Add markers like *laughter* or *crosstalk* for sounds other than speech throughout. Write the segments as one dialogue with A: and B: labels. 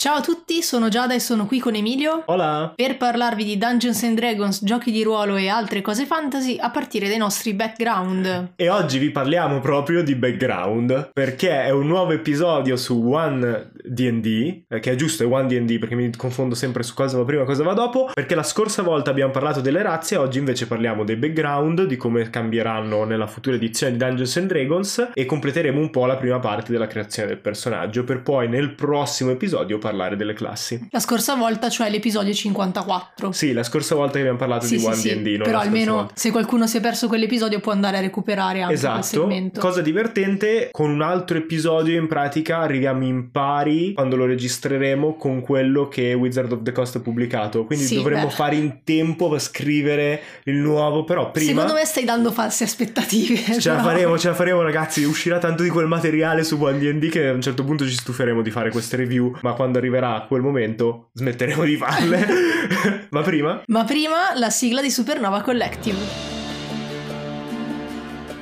A: Ciao a tutti, sono Giada e sono qui con Emilio
B: Hola!
A: per parlarvi di Dungeons and Dragons, giochi di ruolo e altre cose fantasy a partire dai nostri background.
B: E oggi vi parliamo proprio di background perché è un nuovo episodio su One D&D, eh, che è giusto, è One D&D perché mi confondo sempre su cosa va prima e cosa va dopo, perché la scorsa volta abbiamo parlato delle razze, oggi invece parliamo dei background, di come cambieranno nella futura edizione di Dungeons and Dragons e completeremo un po' la prima parte della creazione del personaggio per poi nel prossimo episodio parlare delle classi.
A: La scorsa volta, cioè l'episodio 54.
B: Sì, la scorsa volta che abbiamo parlato
A: Sì,
B: di
A: sì,
B: One
A: sì,
B: D&D, non
A: però
B: la
A: almeno
B: volta.
A: se qualcuno si è perso quell'episodio può andare a recuperare anche quel
B: Esatto,
A: segmento.
B: cosa divertente, con un altro episodio in pratica arriviamo in pari quando lo registreremo con quello che Wizard of the Coast ha pubblicato, quindi
A: Sì,
B: dovremmo
A: beh.
B: fare in tempo per scrivere il nuovo, però prima...
A: Secondo me stai dando false aspettative.
B: Ce la
A: però.
B: faremo, ce la faremo ragazzi, uscirà tanto di quel materiale su One D&D che a un certo punto ci stuferemo di fare queste review, ma quando arriverà quel momento smetteremo di farle. *laughs* ma prima...
A: Ma prima la sigla di Supernova Collective.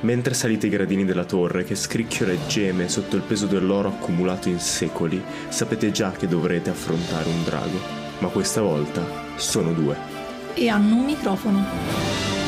B: Mentre salite i gradini della torre che scricchiola e geme sotto il peso dell'oro accumulato in secoli, sapete già che dovrete affrontare un drago. Ma questa volta sono due.
A: E hanno un microfono.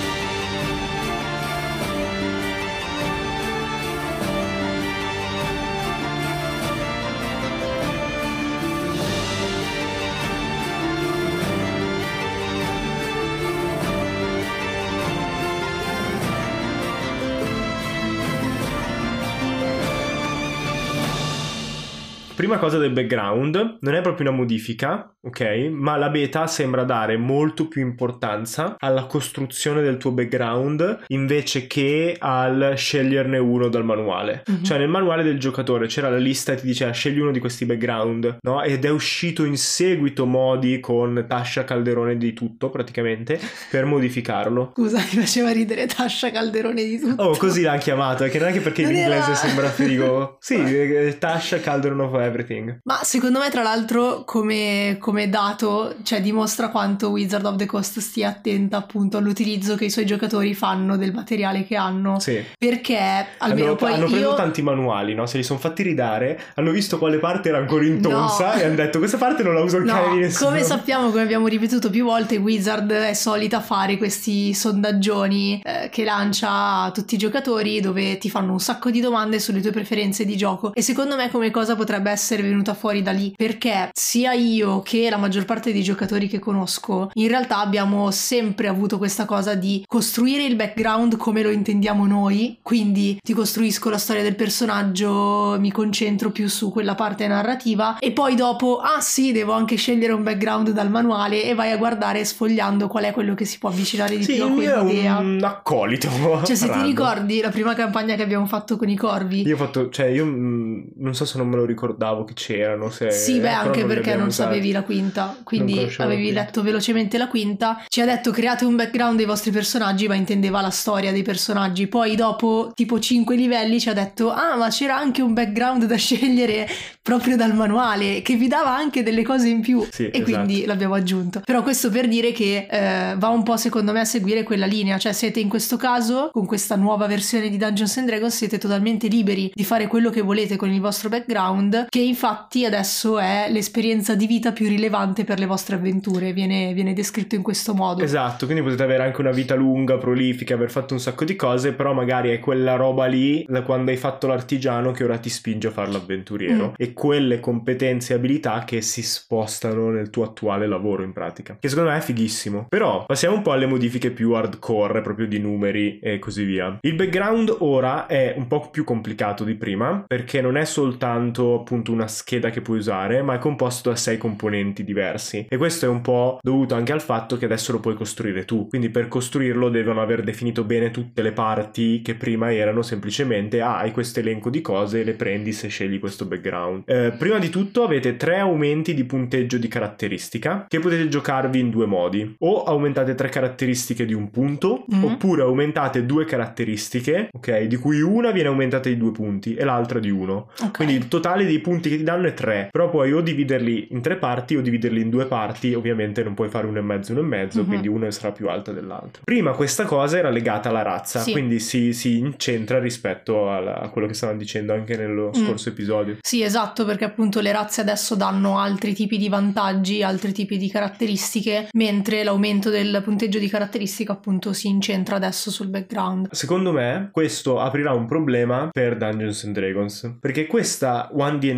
B: Prima cosa del background, non è proprio una modifica, ok? Ma la beta sembra dare molto più importanza alla costruzione del tuo background invece che al sceglierne uno dal manuale.
A: Mhm.
B: Cioè nel manuale del giocatore c'era la lista e ti diceva scegli uno di questi background, no? Ed è uscito in seguito modi con Tascia Calderone di tutto praticamente per modificarlo. *laughs*
A: Scusa, mi faceva ridere Tascia Calderone di tutto.
B: Oh, così l'ha chiamato, è che non è che perché in
A: Non era-
B: inglese sembra figo. Sì, *laughs* eh, Tasha Calderon of Everything.
A: Ma secondo me, tra l'altro, come, come dato, cioè dimostra quanto Wizard of the Coast stia attenta appunto all'utilizzo che i suoi giocatori fanno del materiale che hanno.
B: Sì.
A: Perché almeno
B: hanno,
A: poi
B: hanno preso
A: io.
B: tanti manuali, no? Se li sono fatti ridare, hanno visto quale parte era ancora in tonsa
A: No.
B: e hanno detto questa parte non la uso il cane di
A: No,
B: nessuno.
A: come sappiamo, come abbiamo ripetuto più volte, Wizard è solita fare questi sondaggioni eh, che lancia a tutti i giocatori dove ti fanno un sacco di domande sulle tue preferenze di gioco e secondo me come cosa potrebbe essere venuta fuori da lì perché sia io che la maggior parte dei giocatori che conosco in realtà abbiamo sempre avuto questa cosa di costruire il background come lo intendiamo noi, quindi ti costruisco la storia del personaggio, mi concentro più su quella parte narrativa e poi dopo, ah sì, devo anche scegliere un background dal manuale e vai a guardare sfogliando qual è quello che si può avvicinare di
B: Sì,
A: più a quell'idea.
B: un accolito. *laughs*
A: Cioè, se ti
B: random.
A: ricordi la prima campagna che abbiamo fatto con i corvi,
B: Io ho fatto, cioè, io mm, non so se non me lo ricordavo che c'erano. Se,
A: Sì, beh, anche
B: non
A: perché non
B: usati.
A: sapevi la quinta, quindi avevi
B: quinta.
A: letto velocemente la quinta. Ci ha detto create un background dei vostri personaggi, ma intendeva la storia dei personaggi. Poi dopo tipo 5 livelli ci ha detto "Ah, ma c'era anche un background da *laughs* scegliere proprio dal manuale che vi dava anche delle cose in più".
B: Sì,
A: e quindi
B: esatto.
A: l'abbiamo aggiunto. Però questo per dire che eh, va un po' secondo me a seguire quella linea, cioè siete in questo caso con questa nuova versione di Dungeons and Dragons siete totalmente liberi di fare quello che volete con il vostro background, che infatti adesso è l'esperienza di vita più rilevante per le vostre avventure, viene, viene descritto in questo modo.
B: Esatto, quindi potete avere anche una vita lunga, prolifica, aver fatto un sacco di cose, però magari è quella roba lì, da quando hai fatto l'artigiano, che ora ti spinge a fare l'avventuriero.
A: Mm.
B: E quelle competenze e abilità che si spostano nel tuo attuale lavoro in pratica. Che secondo me è fighissimo. Però passiamo un po' alle modifiche più hardcore, proprio di numeri e così via. Il background ora è un po' più complicato di prima, perché non è soltanto appunto una scheda che puoi usare, ma è composto da sei componenti diversi. E questo è un po' dovuto anche al fatto che adesso lo puoi costruire tu. Quindi per costruirlo devono aver definito bene tutte le parti che prima erano semplicemente ah, hai questo elenco di cose, le prendi se scegli questo background. Eh, prima di tutto avete tre aumenti di punteggio di caratteristica che potete giocarvi in due modi. O aumentate tre caratteristiche di un punto,
A: Mhm.
B: oppure aumentate due caratteristiche, ok, di cui una viene aumentata di due punti e l'altra di uno.
A: Ok.
B: Quindi il totale dei punti punti che ti danno è 3, però puoi o dividerli in tre parti o dividerli in due parti, ovviamente non puoi fare uno e mezzo, uno e mezzo,
A: Mhm.
B: quindi uno sarà più alto dell'altro. Prima questa cosa era legata alla razza,
A: Sì.
B: quindi si, si incentra rispetto alla- a quello che stavano dicendo anche nello
A: Mm.
B: scorso episodio.
A: Sì, esatto, perché appunto le razze adesso danno altri tipi di vantaggi, altri tipi di caratteristiche, mentre l'aumento del punteggio di caratteristica appunto si incentra adesso sul background.
B: Secondo me questo aprirà un problema per Dungeons and Dragons perché questa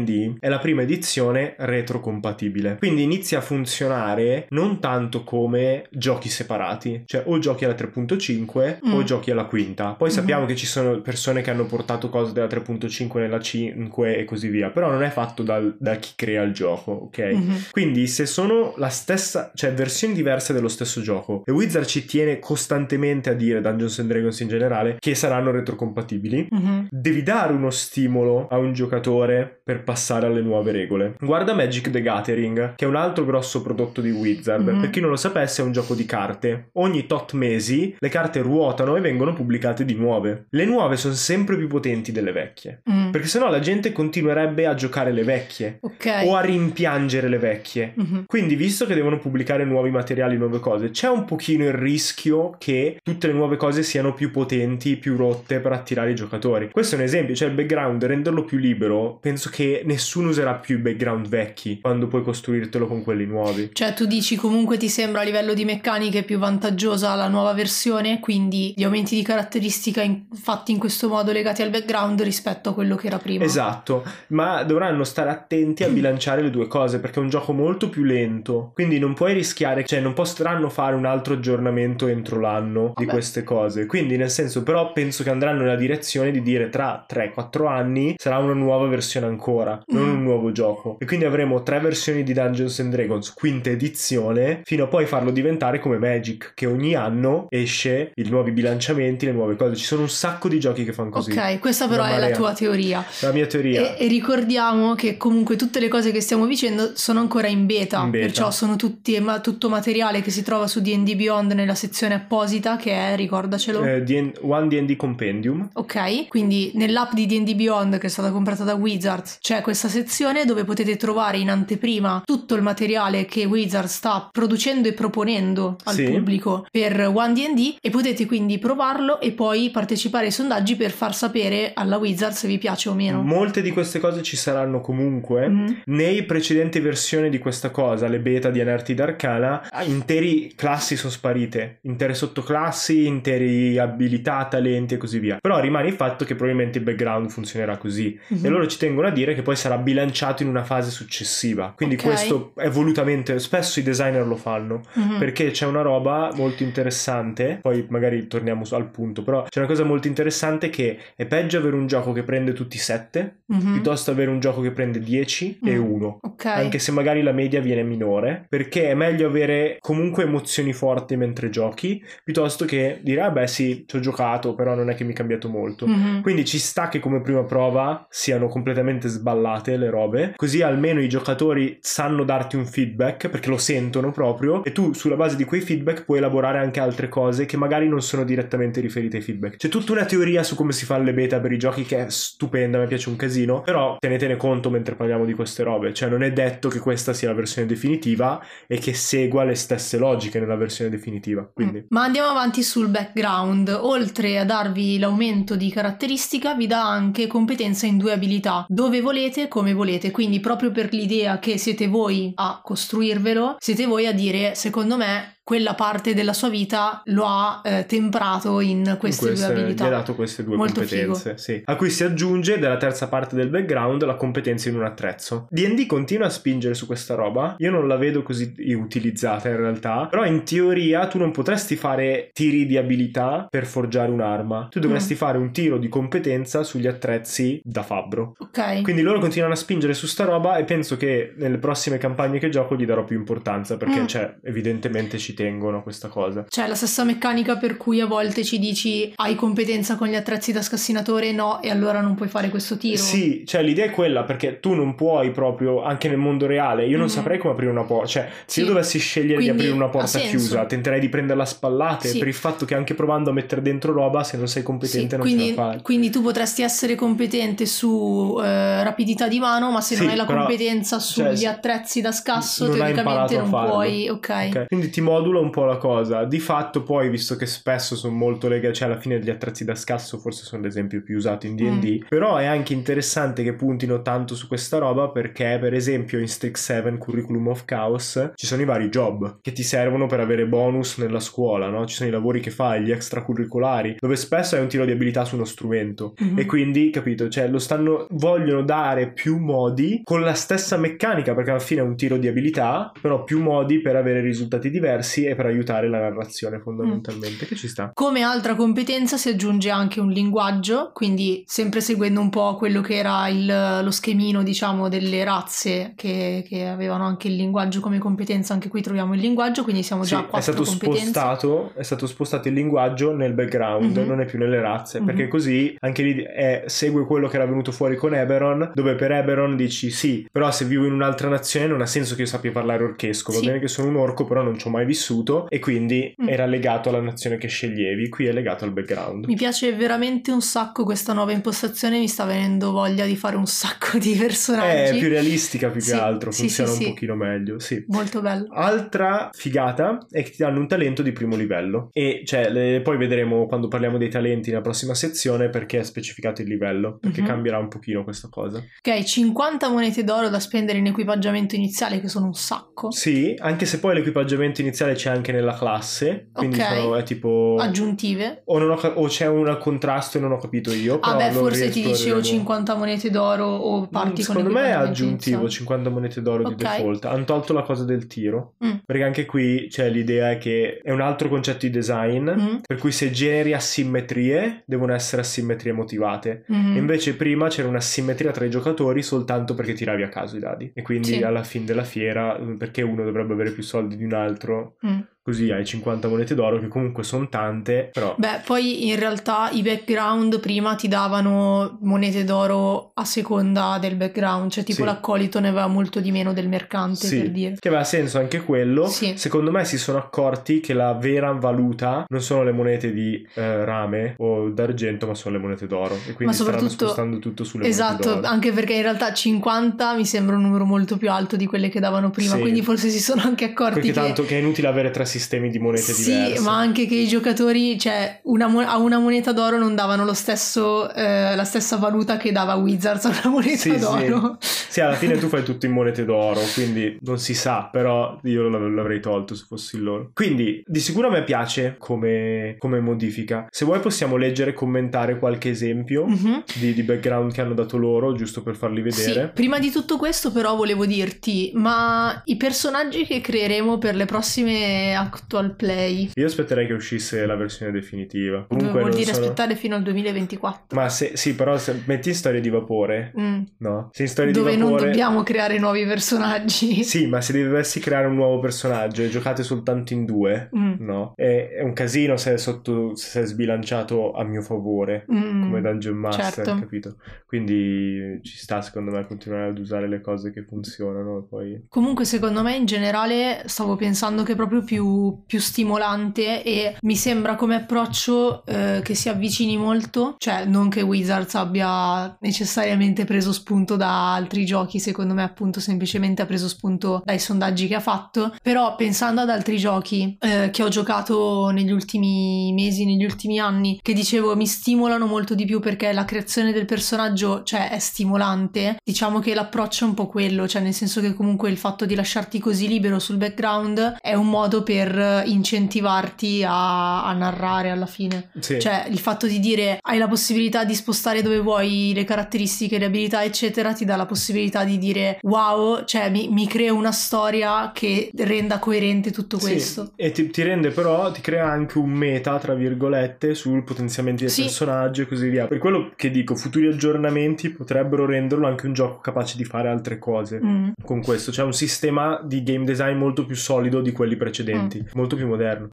B: 1D&D è la prima edizione retrocompatibile quindi inizia a funzionare non tanto come giochi separati cioè o giochi alla 3.5 o
A: Mm.
B: giochi alla quinta poi
A: Mhm.
B: sappiamo che ci sono persone che hanno portato cose della 3.5 nella 5 e così via però non è fatto dal- da chi crea il gioco ok
A: Mhm.
B: quindi se sono la stessa, cioè versioni diverse dello stesso gioco e Wizard ci tiene costantemente a dire Dungeons and Dragons in generale che saranno retrocompatibili,
A: Mhm.
B: devi dare uno stimolo a un giocatore per passare alle nuove regole. Guarda Magic the Gathering, che è un altro grosso prodotto di Wizard.
A: Mhm.
B: Per chi non lo sapesse è un gioco di carte. Ogni tot mesi le carte ruotano e vengono pubblicate di nuove. Le nuove sono sempre più potenti delle vecchie.
A: Mm.
B: Perché sennò la gente continuerebbe a giocare le vecchie
A: Ok.
B: o a rimpiangere le vecchie.
A: Mhm.
B: Quindi, visto che devono pubblicare nuovi materiali, nuove cose, c'è un pochino il rischio che tutte le nuove cose siano più potenti, più rotte per attirare i giocatori. Questo è un esempio, cioè il background, renderlo più libero, penso che nessuno userà più i background vecchi quando puoi costruirtelo con quelli nuovi.
A: Cioè tu dici comunque ti sembra a livello di meccaniche più vantaggiosa la nuova versione, quindi gli aumenti di caratteristica in- fatti in questo modo legati al background rispetto a quello che era prima.
B: Esatto, ma dovranno stare attenti a bilanciare le due cose perché è un gioco molto più lento, quindi non puoi rischiare, cioè non potranno fare un altro aggiornamento entro l'anno di
A: Vabbè.
B: queste cose. Quindi nel senso, però penso che andranno nella direzione di dire tra 3-4 anni sarà una nuova versione ancora, non
A: Mm.
B: un nuovo gioco. E quindi avremo tre versioni di Dungeons and Dragons, quinta edizione, fino a poi farlo diventare come Magic, che ogni anno esce i nuovi bilanciamenti, le nuove cose. Ci sono un sacco di giochi che fanno così.
A: Ok, questa però
B: Una
A: è la tua teoria.
B: La mia teoria.
A: E, e ricordiamo che comunque tutte le cose che stiamo dicendo sono ancora in beta,
B: In beta.
A: perciò sono tutti, ma, tutto materiale che si trova su D&D Beyond nella sezione apposita che è, ricordacelo.
B: eh, D- One D&D Compendium
A: Ok, quindi nell'app di D&D Beyond che è stata comprata da Wizards c'è questa sezione dove potete trovare in anteprima tutto il materiale che Wizards sta producendo e proponendo al
B: Sì.
A: pubblico per One D&D e potete quindi provarlo e poi partecipare ai sondaggi per far sapere alla Wizards se vi piace o meno.
B: molte di queste cose ci saranno comunque
A: Mhm.
B: nei precedenti versioni di questa cosa le beta di Anartid Arcana ah, interi classi sono sparite intere sottoclassi interi abilità talenti e così via però rimane il fatto che probabilmente il background funzionerà così
A: Mhm.
B: e loro ci tengono a dire che poi sarà bilanciato in una fase successiva quindi
A: Ok.
B: questo è volutamente spesso i designer lo fanno
A: Mhm.
B: perché c'è una roba molto interessante, poi magari torniamo al punto, però c'è una cosa molto interessante che è peggio avere un gioco che prende tutti 7
A: Mhm.
B: piuttosto avere un gioco che prende 10 e
A: Mm.
B: 1.
A: Ok.
B: Anche se magari la media viene minore, perché è meglio avere comunque emozioni forti mentre giochi, piuttosto che dire, ah beh sì, ci ho giocato, però non è che mi è cambiato molto.
A: Mhm.
B: Quindi ci sta che come prima prova siano completamente sballate le robe, così almeno i giocatori sanno darti un feedback perché lo sentono proprio e tu sulla base di quei feedback puoi elaborare anche altre cose che magari non sono direttamente riferite ai feedback. C'è tutta una teoria su come si fanno le beta per i giochi che è stupenda, mi piace un casino, però tenetene conto mentre parliamo di queste robe, cioè non è detto che questa sia la versione definitiva e che segua le stesse logiche nella versione definitiva. Quindi
A: Mm. Ma andiamo avanti sul background. Oltre a darvi l'aumento di caratteristica, vi dà anche competenza in due abilità, dove volete, come volete. Quindi, proprio per l'idea che siete voi a costruirvelo, siete voi a dire, secondo me, quella parte della sua vita lo ha eh, temprato in queste,
B: Queste-
A: due
B: Gli ha
A: abilità.
B: dato queste due
A: Molto
B: competenze, sì. A cui si aggiunge della terza parte del background la competenza in un attrezzo. D&D continua a spingere su questa roba. Io non la vedo così utilizzata in realtà, però in teoria tu non potresti fare tiri di abilità per forgiare un'arma. Tu dovresti fare un tiro di competenza sugli attrezzi da fabbro.
A: Ok.
B: Quindi loro continuano a spingere su sta roba e penso che nelle prossime campagne che gioco gli darò più importanza perché
A: Mm.
B: cioè evidentemente ci ci tengono a questa cosa.
A: Cioè la stessa meccanica per cui a volte ci dici hai competenza con gli attrezzi da scassinatore, no, e allora non puoi fare questo tiro.
B: Sì, cioè l'idea è quella perché tu non puoi proprio, anche nel mondo reale, io non
A: Mhm.
B: saprei come aprire una porta, cioè se io
A: Sì.
B: dovessi scegliere
A: Quindi
B: di aprire una porta chiusa, tenterei di prenderla a spallate
A: Sì.
B: per il fatto che anche provando a mettere dentro roba, se non sei competente
A: Sì,
B: non
A: quindi,
B: ce la fai.
A: quindi tu potresti essere competente su eh, rapidità di mano, ma se non hai la competenza
B: cioè,
A: sugli
B: se-
A: attrezzi da scasso,
B: non
A: teoricamente non puoi. Ok.
B: Quindi ti modula un po' la cosa. Di fatto, poi, visto che spesso sono molto legati, cioè alla fine gli attrezzi da scasso forse sono l'esempio più usato in DD.
A: Mm.
B: Però è anche interessante che puntino tanto su questa roba perché, per esempio, in Strix 7 Curriculum of Chaos ci sono i vari job che ti servono per avere bonus nella scuola, no? Ci sono i lavori che fai, gli extracurricolari, dove spesso hai un tiro di abilità su uno strumento.
A: Mhm.
B: E quindi, capito, cioè lo stanno, vogliono dare più modi con la stessa meccanica, perché alla fine è un tiro di abilità, però più modi per avere risultati diversi e per aiutare la narrazione fondamentalmente, che ci sta.
A: Come altra competenza si aggiunge anche un linguaggio, quindi sempre seguendo un po' quello che era il- lo schemino, diciamo, delle razze che, che avevano anche il linguaggio come competenza, anche qui troviamo il linguaggio, quindi siamo
B: Sì,
A: già a
B: è stato
A: competenze.
B: spostato, è stato spostato il linguaggio nel background,
A: Mhm.
B: non è più nelle razze,
A: Mhm.
B: perché così anche lì è- segue quello che era venuto fuori con Eberron, dove per Eberron dici sì, però se vivo in un'altra nazione non ha senso che io sappia parlare orchesco, va
A: Sì.
B: bene che sono un orco, però non ci ho mai vissuto e quindi
A: Mm.
B: era legato alla nazione che sceglievi, qui è legato al background.
A: Mi piace veramente un sacco questa nuova impostazione, mi sta venendo voglia di fare un sacco di personaggi.
B: È più realistica più
A: Sì,
B: che altro, funziona
A: sì,
B: un
A: sì.
B: pochino meglio, sì.
A: Molto bello.
B: Altra figata è che ti danno un talento di primo livello e cioè le- poi vedremo quando parliamo dei talenti nella prossima sezione perché è specificato il livello, perché
A: Mhm.
B: cambierà un pochino questa cosa.
A: Ok, 50 monete d'oro da spendere in equipaggiamento iniziale, che sono un sacco.
B: Sì, anche se poi l'equipaggiamento iniziale c'è anche nella classe, quindi
A: Ok.
B: sono- è tipo...
A: Aggiuntive.
B: O, non ho o c'è un contrasto e non ho capito io.
A: Ah beh, forse ti
B: riesploreremo.
A: 50 monete d'oro o parti
B: Mm,
A: con
B: Secondo me è aggiuntivo
A: iniziale.
B: 50 monete d'oro di
A: Ok.
B: default. Hanno tolto la cosa del tiro.
A: Mm.
B: Perché anche qui c'è l'idea è che è un altro concetto di design.
A: Mm.
B: Per cui se generi asimmetrie, devono essere asimmetrie motivate.
A: Mhm.
B: Invece prima c'era una simmetria tra i giocatori soltanto perché tiravi a caso i dadi. E quindi
A: Sì.
B: alla fine della fiera, eh, perché uno dovrebbe avere più soldi di un altro,
A: Mm.
B: Così hai 50 monete d'oro, che comunque sono tante, però...
A: Beh, poi in realtà i background prima ti davano monete d'oro a seconda del background, cioè tipo
B: Sì.
A: l'accolito ne aveva molto di meno del mercante,
B: Sì,
A: per dire.
B: che aveva senso anche quello.
A: Sì.
B: Secondo me si sono accorti che la vera valuta non sono le monete di eh, rame o d'argento, ma sono le monete d'oro. E quindi
A: Ma
B: stanno
A: soprattutto-
B: spostando tutto sulle
A: Esatto,
B: monete d'oro.
A: anche perché in realtà 50 mi sembra un numero molto più alto di quelle che davano prima, quindi forse si sono anche accorti
B: Perché
A: che...
B: tanto che è inutile avere tre sistemi di monete
A: Sì,
B: diverse.
A: ma anche che i giocatori, cioè, una a una moneta d'oro non davano lo stesso, eh, la stessa valuta che dava Wizards a una moneta
B: Sì,
A: d'oro.
B: sì. Sì, alla fine tu fai tutto in monete d'oro, quindi non si sa, però io l'av- l'avrei tolto se fossi loro. Quindi, di sicuro a me piace come, come modifica. Se vuoi possiamo leggere e commentare qualche esempio
A: Mhm.
B: di, di background che hanno dato loro, giusto per farli
A: Sì,
B: vedere.
A: prima di tutto questo però volevo dirti, ma i personaggi che creeremo per le prossime actual play,
B: Io aspetterei che uscisse la versione definitiva. Comunque
A: vuol
B: non
A: dire
B: sono-
A: aspettare fino al 2024.
B: Ma se, sì, però se metti in storia di vapore,
A: Mm.
B: no? Se in storia
A: Dove
B: di
A: non
B: vapore...
A: dobbiamo creare nuovi personaggi. *laughs*
B: Sì, ma se dovessi creare un nuovo personaggio e giocate soltanto in due,
A: Mm.
B: no? È, è un casino se è, sotto, se è sbilanciato a mio favore.
A: Mm.
B: Come Dungeon Master,
A: certo.
B: capito? Quindi ci sta secondo me continuare ad usare le cose che funzionano poi...
A: Comunque, secondo me, in generale, stavo pensando che proprio più, più stimolante e mi sembra come approccio eh, che si avvicini molto. Cioè, non che Wizards abbia necessariamente preso spunto da altri giochi, secondo me, appunto, semplicemente ha preso spunto dai sondaggi che ha fatto. Però, pensando ad altri giochi eh, che ho giocato negli ultimi mesi, negli ultimi anni, che dicevo mi stimolano molto di più perché la creazione del personaggio, cioè, è stimolante. Diciamo che l'approccio è un po' quello, cioè, nel senso che comunque il fatto di lasciarti così libero sul background è un modo per incentivarti a, a narrare alla fine.
B: Sì.
A: Cioè, il fatto di dire hai la possibilità di spostare dove vuoi le caratteristiche, le abilità, eccetera, ti dà la possibilità di dire wow, cioè mi, mi creo una storia che renda coerente tutto
B: Sì,
A: questo.
B: E ti, ti rende però, ti crea anche un meta, tra virgolette, sul potenziamento del
A: Sì.
B: personaggio e così via. Per quello che dico, futuri aggiornamenti potrebbero renderlo anche un gioco capace di fare altre cose.
A: Mm.
B: Con questo c'è un sistema di game design molto più solido di quelli precedenti. Avanti, molto più moderno.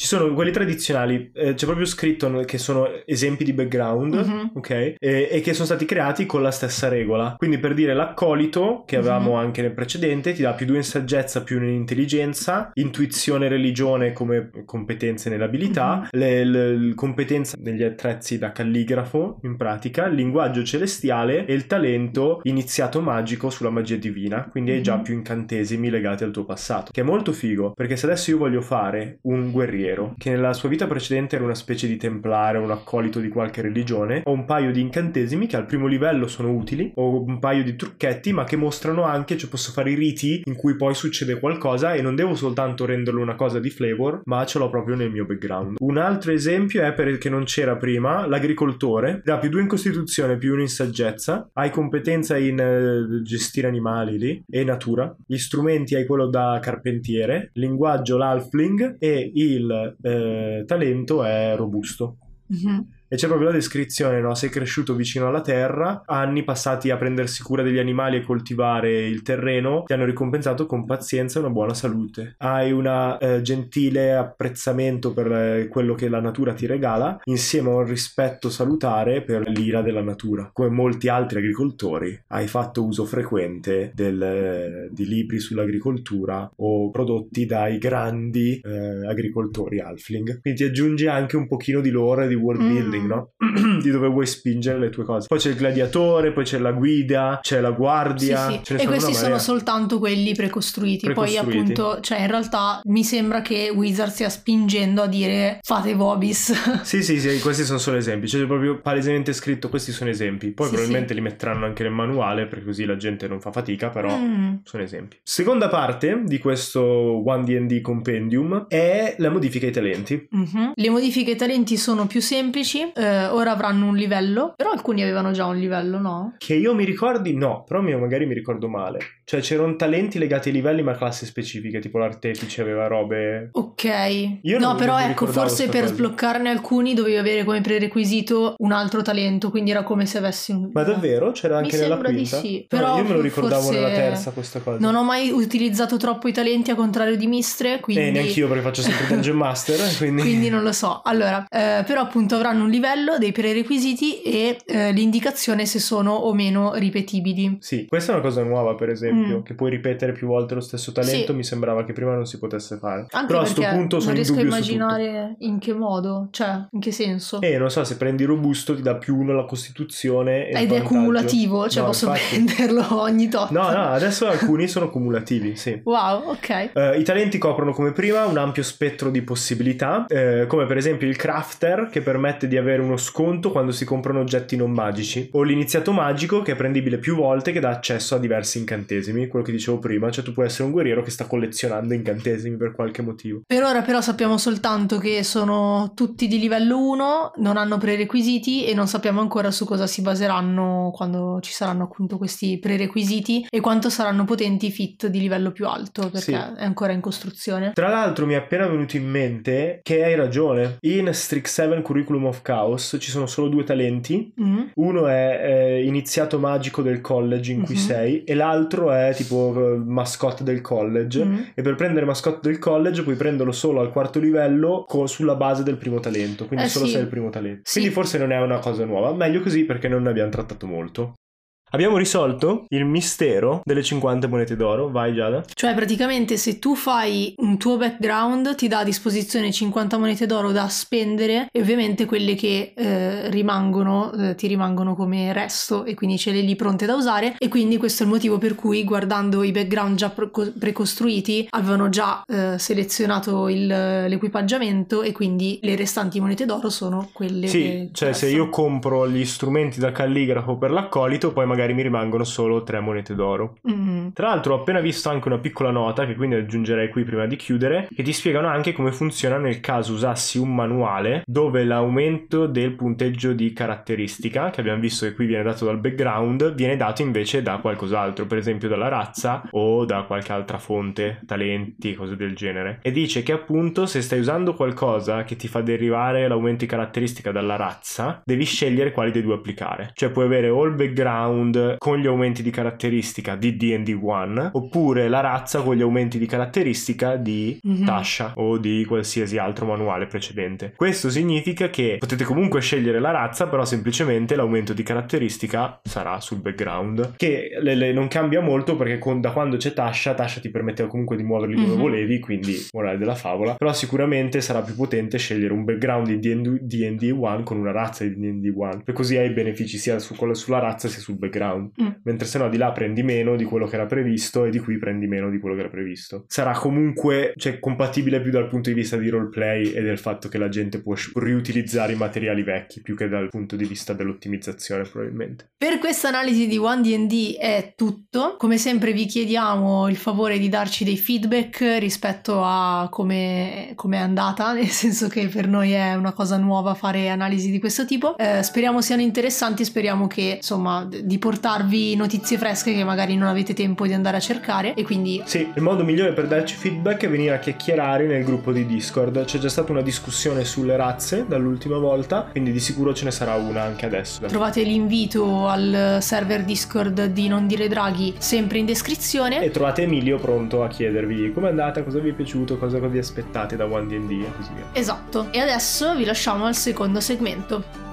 B: Ci sono quelli tradizionali, eh, c'è proprio scritto che sono esempi di background,
A: Mhm.
B: ok? E, e che sono stati creati con la stessa regola. Quindi per dire l'accolito, che avevamo
A: Mhm.
B: anche nel precedente, ti dà più due in saggezza, più in intelligenza, intuizione e religione come competenze nell'abilità,
A: Mhm.
B: le, le- competenze negli attrezzi da calligrafo, in pratica, il linguaggio celestiale e il talento iniziato magico sulla magia divina. Quindi hai già
A: Mhm.
B: più incantesimi legati al tuo passato, che è molto figo, perché se adesso io voglio fare un guerriero che nella sua vita precedente era una specie di templare, un accolito di qualche religione, ho un paio di incantesimi che al primo livello sono utili, ho un paio di trucchetti, ma che mostrano anche, cioè posso fare i riti in cui poi succede qualcosa e non devo soltanto renderlo una cosa di flavor, ma ce l'ho proprio nel mio background. Un altro esempio è perché non c'era prima, l'agricoltore, dà più due in costituzione, più uno in saggezza, hai competenza in eh, gestire animali lì e natura, gli strumenti hai quello da carpentiere, linguaggio l'halfling e il eh, talento è robusto.
A: Mhm.
B: E c'è proprio la descrizione, no? Sei cresciuto vicino alla terra, anni passati a prendersi cura degli animali e coltivare il terreno ti hanno ricompensato con pazienza e una buona salute. Hai un gentile apprezzamento per eh, quello che la natura ti regala, insieme a un rispetto salutare per l'ira della natura. Come molti altri agricoltori, hai fatto uso frequente del, eh, di libri sull'agricoltura o prodotti dai grandi eh, agricoltori halfling. Quindi ti aggiungi anche un pochino di lore e di world
A: Mm.
B: Building, no? *clears throat* di dove vuoi spingere le tue cose. Poi c'è il gladiatore, poi c'è la guida, c'è la guardia.
A: Sì, sì. E questi sono soltanto quelli precostruiti. Poi
B: Precostruiti.
A: appunto, cioè in realtà mi sembra che Wizard stia spingendo a dire fate Vobis. *laughs*
B: Sì, sì, sì, questi sono solo esempi. C'è proprio palesemente scritto questi sono esempi. Poi
A: Sì,
B: probabilmente li metteranno anche nel manuale perché così la gente non fa fatica, però
A: Mm.
B: sono esempi. Seconda parte di questo 1D&D Compendium è la modifica ai talenti.
A: Mhm. Le modifiche ai talenti sono più semplici, eh, ora avranno un livello, però alcuni avevano già un livello, no?
B: Che io mi ricordi, no, però magari mi ricordo male. Cioè c'erano talenti legati ai livelli ma a classi specifiche, tipo l'artefice aveva robe...
A: Ok,
B: Io
A: no, però
B: mi
A: ecco, forse per
B: cosa.
A: sbloccarne alcuni dovevi avere come prerequisito un altro talento, quindi era come se avessi un...
B: Ma davvero? C'era
A: Mi
B: anche nella
A: sembra di
B: quinta?
A: sì,
B: No,
A: però
B: io me lo ricordavo
A: forse-
B: nella terza questa cosa.
A: Non ho mai utilizzato troppo i talenti a contrario di Mistre, quindi...
B: Eh, neanche io perché faccio sempre Dungeon *laughs* Master, quindi...
A: Quindi non lo so. Allora, eh, però appunto avranno un livello, dei prerequisiti e eh, l'indicazione se sono o meno ripetibili.
B: Sì, questa è una cosa nuova, per esempio,
A: Mm.
B: che puoi ripetere più volte lo stesso talento.
A: Sì.
B: Mi sembrava che prima non si potesse fare.
A: Anche
B: Però a
A: perché
B: sto punto sono
A: non
B: in
A: riesco a immaginare in che modo, cioè in che senso.
B: Eh, non so, se prendi robusto ti dà più uno la costituzione
A: Ed è cumulativo, cioè
B: No,
A: posso
B: infatti.
A: prenderlo ogni tot.
B: No, no, adesso alcuni sono cumulativi, sì.
A: Wow, ok.
B: Eh, I talenti coprono come prima un ampio spettro di possibilità, eh, come per esempio il crafter che permette di avere uno sconto quando si comprano oggetti non magici, o l'iniziato magico che è prendibile più volte che dà accesso a diversi incantesimi, quello che dicevo prima, cioè tu puoi essere un guerriero che sta collezionando incantesimi per qualche motivo.
A: Per ora però sappiamo soltanto che sono tutti di livello 1, non hanno prerequisiti e non sappiamo ancora su cosa si baseranno quando ci saranno appunto questi prerequisiti e quanto saranno potenti i fit di livello più alto perché
B: Sì.
A: è ancora in costruzione.
B: Tra l'altro mi è appena venuto in mente che hai ragione, in Strix 7 Curriculum of Chaos ci sono solo due talenti,
A: Mm.
B: Uno è eh, iniziato magico del college in cui
A: Mhm.
B: sei e l'altro è tipo eh, mascotte del college.
A: Mm.
B: E per prendere mascotte del college puoi prenderlo solo al quarto livello co- sulla base del primo talento, quindi
A: Eh
B: solo
A: sì.
B: se è il primo talento.
A: Sì.
B: Quindi forse non è una cosa nuova, meglio così perché non ne abbiamo trattato molto. Abbiamo risolto il mistero delle 50 monete d'oro, vai Giada.
A: Cioè praticamente se tu fai un tuo background ti dà a disposizione 50 monete d'oro da spendere e ovviamente quelle che eh, rimangono eh, ti rimangono come resto e quindi ce le lì pronte da usare. E quindi questo è il motivo per cui guardando i background già pre- precostruiti avevano già eh, selezionato il- l'equipaggiamento e quindi le restanti monete d'oro sono quelle
B: Sì, cioè se io compro gli strumenti da calligrafo per l'accolito, poi magari mi rimangono solo 3 monete d'oro.
A: Mm.
B: Tra l'altro ho appena visto anche una piccola nota che quindi aggiungerei qui prima di chiudere che ti spiegano anche come funziona nel caso usassi un manuale dove l'aumento del punteggio di caratteristica che abbiamo visto che qui viene dato dal background viene dato invece da qualcos'altro per esempio dalla razza o da qualche altra fonte talenti cose del genere e dice che appunto se stai usando qualcosa che ti fa derivare l'aumento di caratteristica dalla razza devi scegliere quali dei due applicare cioè puoi avere o il background background con gli aumenti di caratteristica di D&D 1 oppure la razza con gli aumenti di caratteristica di
A: Mhm.
B: Tasha o di qualsiasi altro manuale precedente. Questo significa che potete comunque scegliere la razza, però semplicemente l'aumento di caratteristica sarà sul background, che le- le- non cambia molto perché con- da quando c'è Tasha, Tasha ti permetteva comunque di muoverli dove
A: Mhm.
B: volevi, quindi morale della favola, però sicuramente sarà più potente scegliere un background di D&D D&D 1 con una razza di D&D 1, e così hai benefici sia su sulla razza sia sul background,
A: Mm.
B: mentre se no di là prendi meno di quello che era previsto e di qui prendi meno di quello che era previsto. Sarà comunque cioè, compatibile più dal punto di vista di roleplay e del fatto che la gente può riutilizzare i materiali vecchi più che dal punto di vista dell'ottimizzazione probabilmente.
A: Per questa analisi di One D&D è tutto. Come sempre vi chiediamo il favore di darci dei feedback rispetto a come, come è andata, *laughs* nel senso che per noi è una cosa nuova fare analisi di questo tipo. Eh, speriamo siano interessanti, speriamo che insomma di portarvi notizie fresche che magari non avete tempo di andare a cercare e quindi
B: Sì, il modo migliore per darci feedback è venire a chiacchierare nel gruppo di Discord. C'è già stata una discussione sulle razze dall'ultima volta, quindi di sicuro ce ne sarà una anche adesso.
A: trovate l'invito al server Discord di Non Dire Draghi sempre in descrizione.
B: E trovate Emilio pronto a chiedervi com'è andata, cosa vi è piaciuto, cosa vi aspettate da One D&D e così via.
A: Esatto, e adesso vi lasciamo al secondo segmento.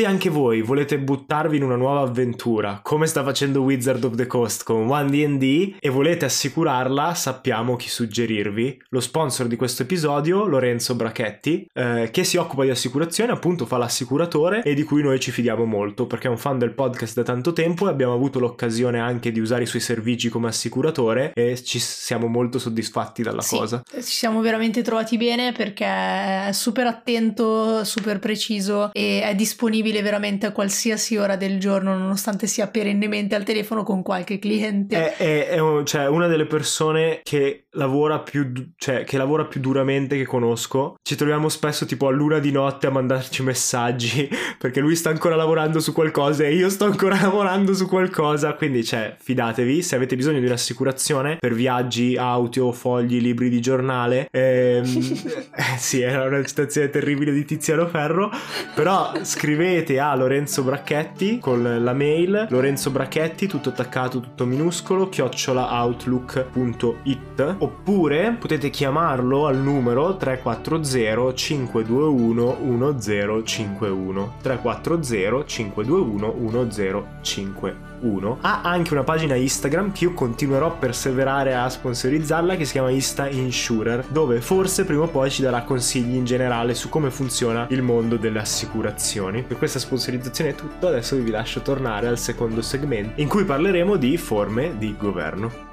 B: Se anche voi volete buttarvi in una nuova avventura, come sta facendo Wizard of the Coast con One D&D, e volete assicurarla, sappiamo chi suggerirvi. Lo sponsor di questo episodio, Lorenzo Brachetti, eh, che si occupa di assicurazione, appunto fa l'assicuratore e di cui noi ci fidiamo molto, perché è un fan del podcast da tanto tempo e abbiamo avuto l'occasione anche di usare i suoi servigi come assicuratore e ci siamo molto soddisfatti dalla
A: Sì,
B: cosa.
A: Ci siamo veramente trovati bene perché è super attento, super preciso e è disponibile veramente a qualsiasi ora del giorno, nonostante sia perennemente al telefono con qualche cliente.
B: È, è- è un- cioè, una delle persone che lavora, più, cioè, che lavora più duramente che conosco. Ci troviamo spesso tipo a luna di notte a mandarci messaggi *laughs* perché lui sta ancora lavorando su qualcosa e io sto ancora *laughs* lavorando su qualcosa. Quindi, cioè, fidatevi, se avete bisogno di un'assicurazione per viaggi, auto, fogli, libri di giornale. ehm, *laughs* eh, sì, era una citazione terribile di Tiziano Ferro. Però scrivete a Lorenzo Bracchetti con la mail. Lorenzo Bracchetti, tutto attaccato, tutto minuscolo, chiocciolaoutlook.it oppure potete chiamarlo al numero 340 521 1051 340 521 1051 ha anche una pagina Instagram che io continuerò a perseverare a sponsorizzarla che si chiama Insta Insurer dove forse prima o poi ci darà consigli in generale su come funziona il mondo delle assicurazioni. Per questa sponsorizzazione è tutto adesso vi lascio tornare al secondo segmento in cui parleremo di forme di governo